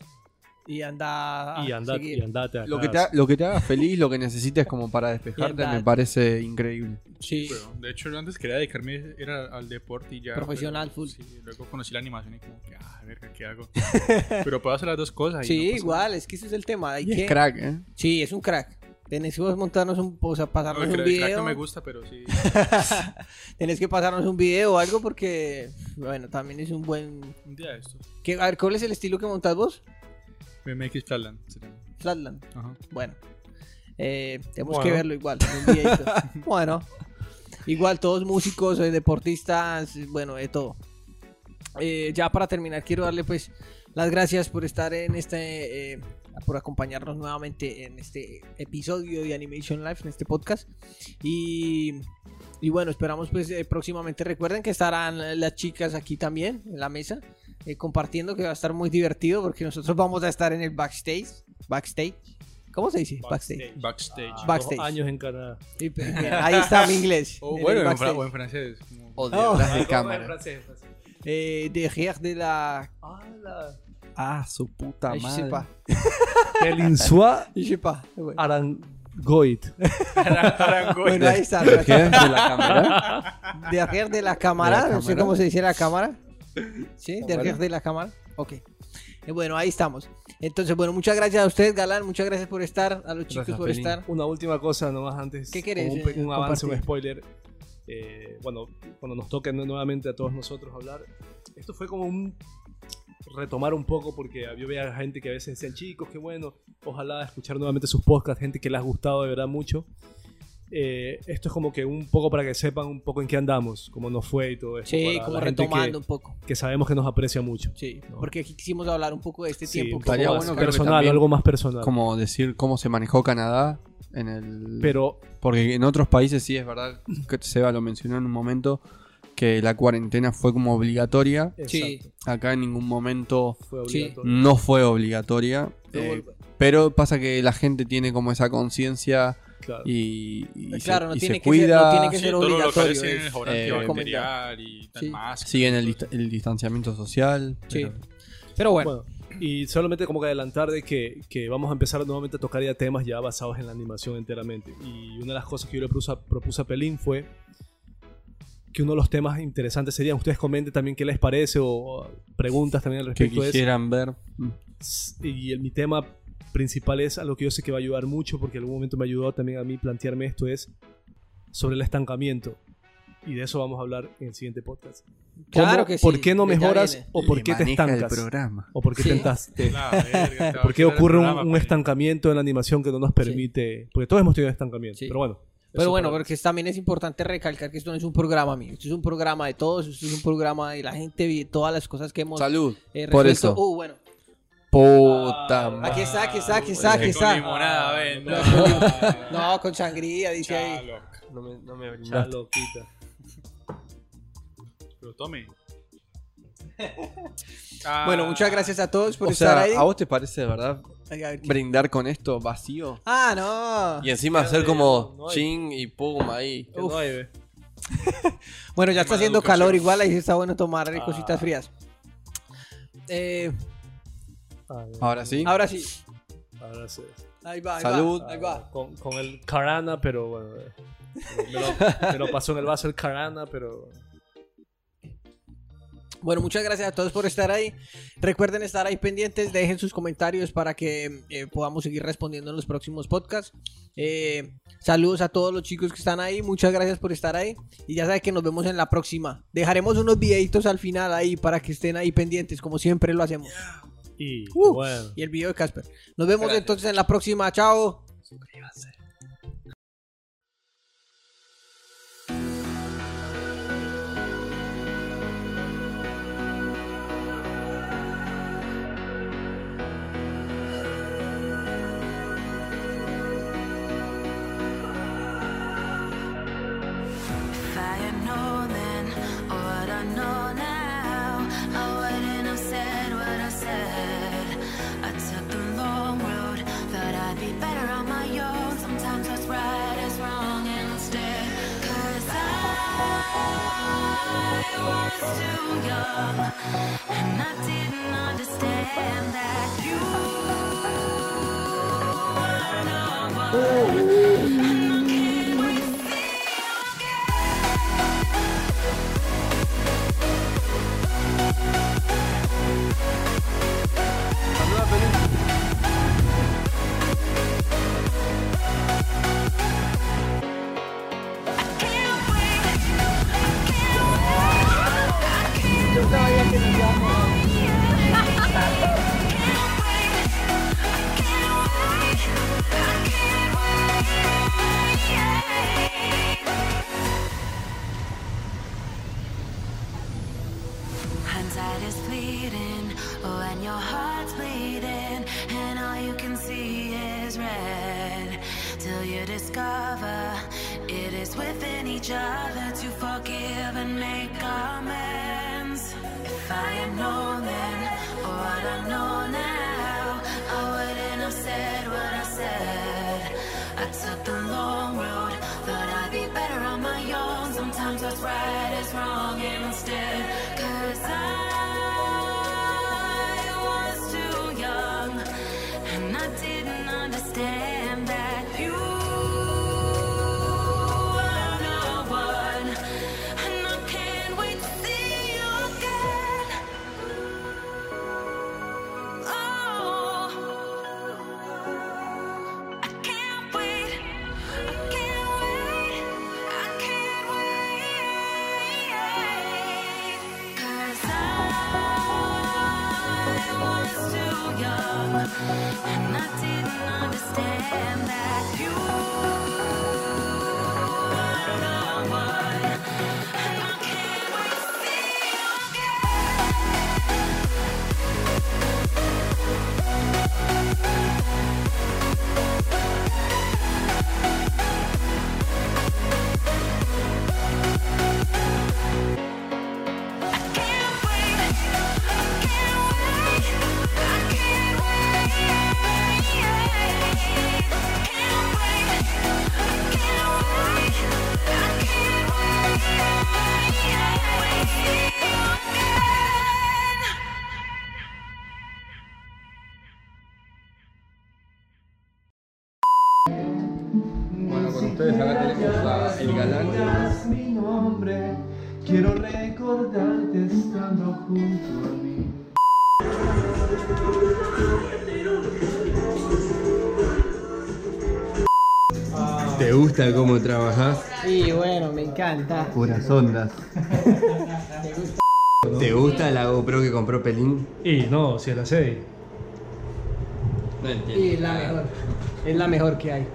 Y anda a y, andate, y andate. Lo que, te, ha- lo que te haga feliz, lo que necesites como para despejarte, me parece increíble. Sí, Pero, de hecho, yo antes quería dedicarme era al deporte y ya. Profesional, pero, full. Sí, luego conocí la animación y como que, ah, verga, ¿qué hago? pero puedo hacer las dos cosas. sí no igual, es que ese es el tema. Hay Y es que... crack, ¿eh? Sí, es un crack. Tenés que vos montarnos un... O sea, pasarnos No, un el video. no me gusta, pero sí. Tenés que pasarnos un video o algo porque... Bueno, también es un buen... Un día de estos. ¿Qué, a ver, ¿cuál es el estilo que montas vos? BMX Flatland. Flatland. Ajá. Bueno, eh, tenemos Bueno. que verlo igual. un bueno, igual todos músicos, eh, deportistas, bueno, de todo. Eh, ya para terminar, quiero darle pues las gracias por estar en este, eh, por acompañarnos nuevamente en este episodio de Animation Life, en este podcast. Y, y bueno, esperamos pues eh, próximamente. Recuerden que estarán las chicas aquí también en la mesa. eh, compartiendo que va a estar muy divertido porque nosotros vamos a estar en el backstage backstage ¿cómo se dice? backstage, Backstage. Ah, Backstage. años en Canadá. Sí, pues, bien, ahí está mi inglés O en bueno, en, o en francés. como- O Oh. detrás de Ah, cámara. francés, francés. Eh, derrière de la Ah, su puta madre. pas bueno, Arangoit. Bueno, ahí está ¿Qué? ¿De la cámara? de la cámara ¿De la no sé cámara? cómo se dice la cámara sí Cámara. derrière de la cámara ok Eh, bueno ahí estamos entonces bueno muchas gracias a ustedes Galán muchas gracias por estar a los chicos Gracias, por Pelín. estar Una última cosa nomás antes. ¿Qué querés, Un, eh, un avance, un spoiler. Eh, bueno, cuando nos toque nu- nuevamente a todos nosotros hablar. Esto fue como un retomar un poco porque yo veía gente que a veces decían chicos qué bueno ojalá escuchar nuevamente sus podcasts gente que les ha gustado de verdad mucho Eh, esto es como que un poco para que sepan un poco en qué andamos cómo nos fue y todo eso sí para como retomando que, un poco. que sabemos que nos aprecia mucho sí No. porque quisimos hablar un poco de este Sí, tiempo estaría bueno, que personal. También- algo más personal. Como decir cómo se manejó Canadá en el... pero Porque en otros países sí es verdad, que Seba lo mencionó en un momento, que la cuarentena fue como obligatoria. Sí. Acá en ningún momento fue no fue obligatoria. Pero Eh, Pero pasa que la gente tiene como esa conciencia Claro. y, y Eh, claro, se, no y tiene se que ser- no cuida. tiene que Sí, ser obligatorio, eh, y Sí. Siguen el, distanciamiento social. Sí. pero- Pero bueno, Bueno, y solamente como que adelantar de que, que vamos a empezar nuevamente a tocar ya temas ya basados en la animación enteramente. Y una de las cosas que yo le propuse, a- propuse a Pelín fue que uno de los temas interesantes serían, ustedes comenten también qué les parece o preguntas también al que respecto. es- quisieran ver. Y el- mi tema principal es algo que yo sé que va a ayudar mucho porque en algún momento me ayudó también a mí plantearme esto es sobre el estancamiento. Y de eso vamos a hablar en el siguiente podcast. ¿Cómo- Claro que sí, ¿Por qué no mejoras o por qué te maneja el estancas? programa. ¿O por qué Sí. te entas- te- La verga, te va a ¿Por qué ocurre un, un estancamiento en la animación que no nos permite? Porque todos hemos tenido estancamiento, Sí. pero bueno. Pero bueno, porque también es importante recalcar que esto no es un programa mío, esto es un programa de todos, esto es un programa de la gente, y todas las cosas que hemos Salud. eh, por eso. Uh, bueno, Puta Ah, madre. aquí está, aquí está, aquí está, aquí con está. limonada, ven, no. No, con sangría, dice ahí. No me, no me. Pero tome. Bueno, muchas gracias a todos por O estar sea, ahí. ¿a vos te parece de verdad Ay, a ver, ¿qué- brindar con esto vacío? Ah, no. Y encima hacer como no hay. ching y pum ahí. Que no hay, ve. Bueno, ya está Mala haciendo educación. calor igual, ahí sí está bueno tomar eh, Ah. cositas frías. Eh, Ah. Ahora sí. ahora sí, Ahora sí. ahí va, ahí Salud. va, ahí va. Con, con el Carana, pero bueno. eh, Me lo, me lo pasó en el vaso el Carana, pero. Bueno, muchas gracias a todos por estar ahí. Recuerden estar ahí pendientes, dejen sus comentarios para que eh, podamos seguir respondiendo en los próximos podcasts. Eh, saludos a todos los chicos que están ahí, muchas gracias por estar ahí. Y ya saben que nos vemos en la próxima. Dejaremos unos videitos al final ahí para que estén ahí pendientes, como siempre lo hacemos. Y Uh. bueno. Y el video de Casper. Nos vemos Gracias. entonces en la próxima. Chao. If Oh. ondas. ¿Te gusta, la GoPro que compró Pelín? Y no, si la 6. No entiendo. Y la mejor. Es la mejor que hay.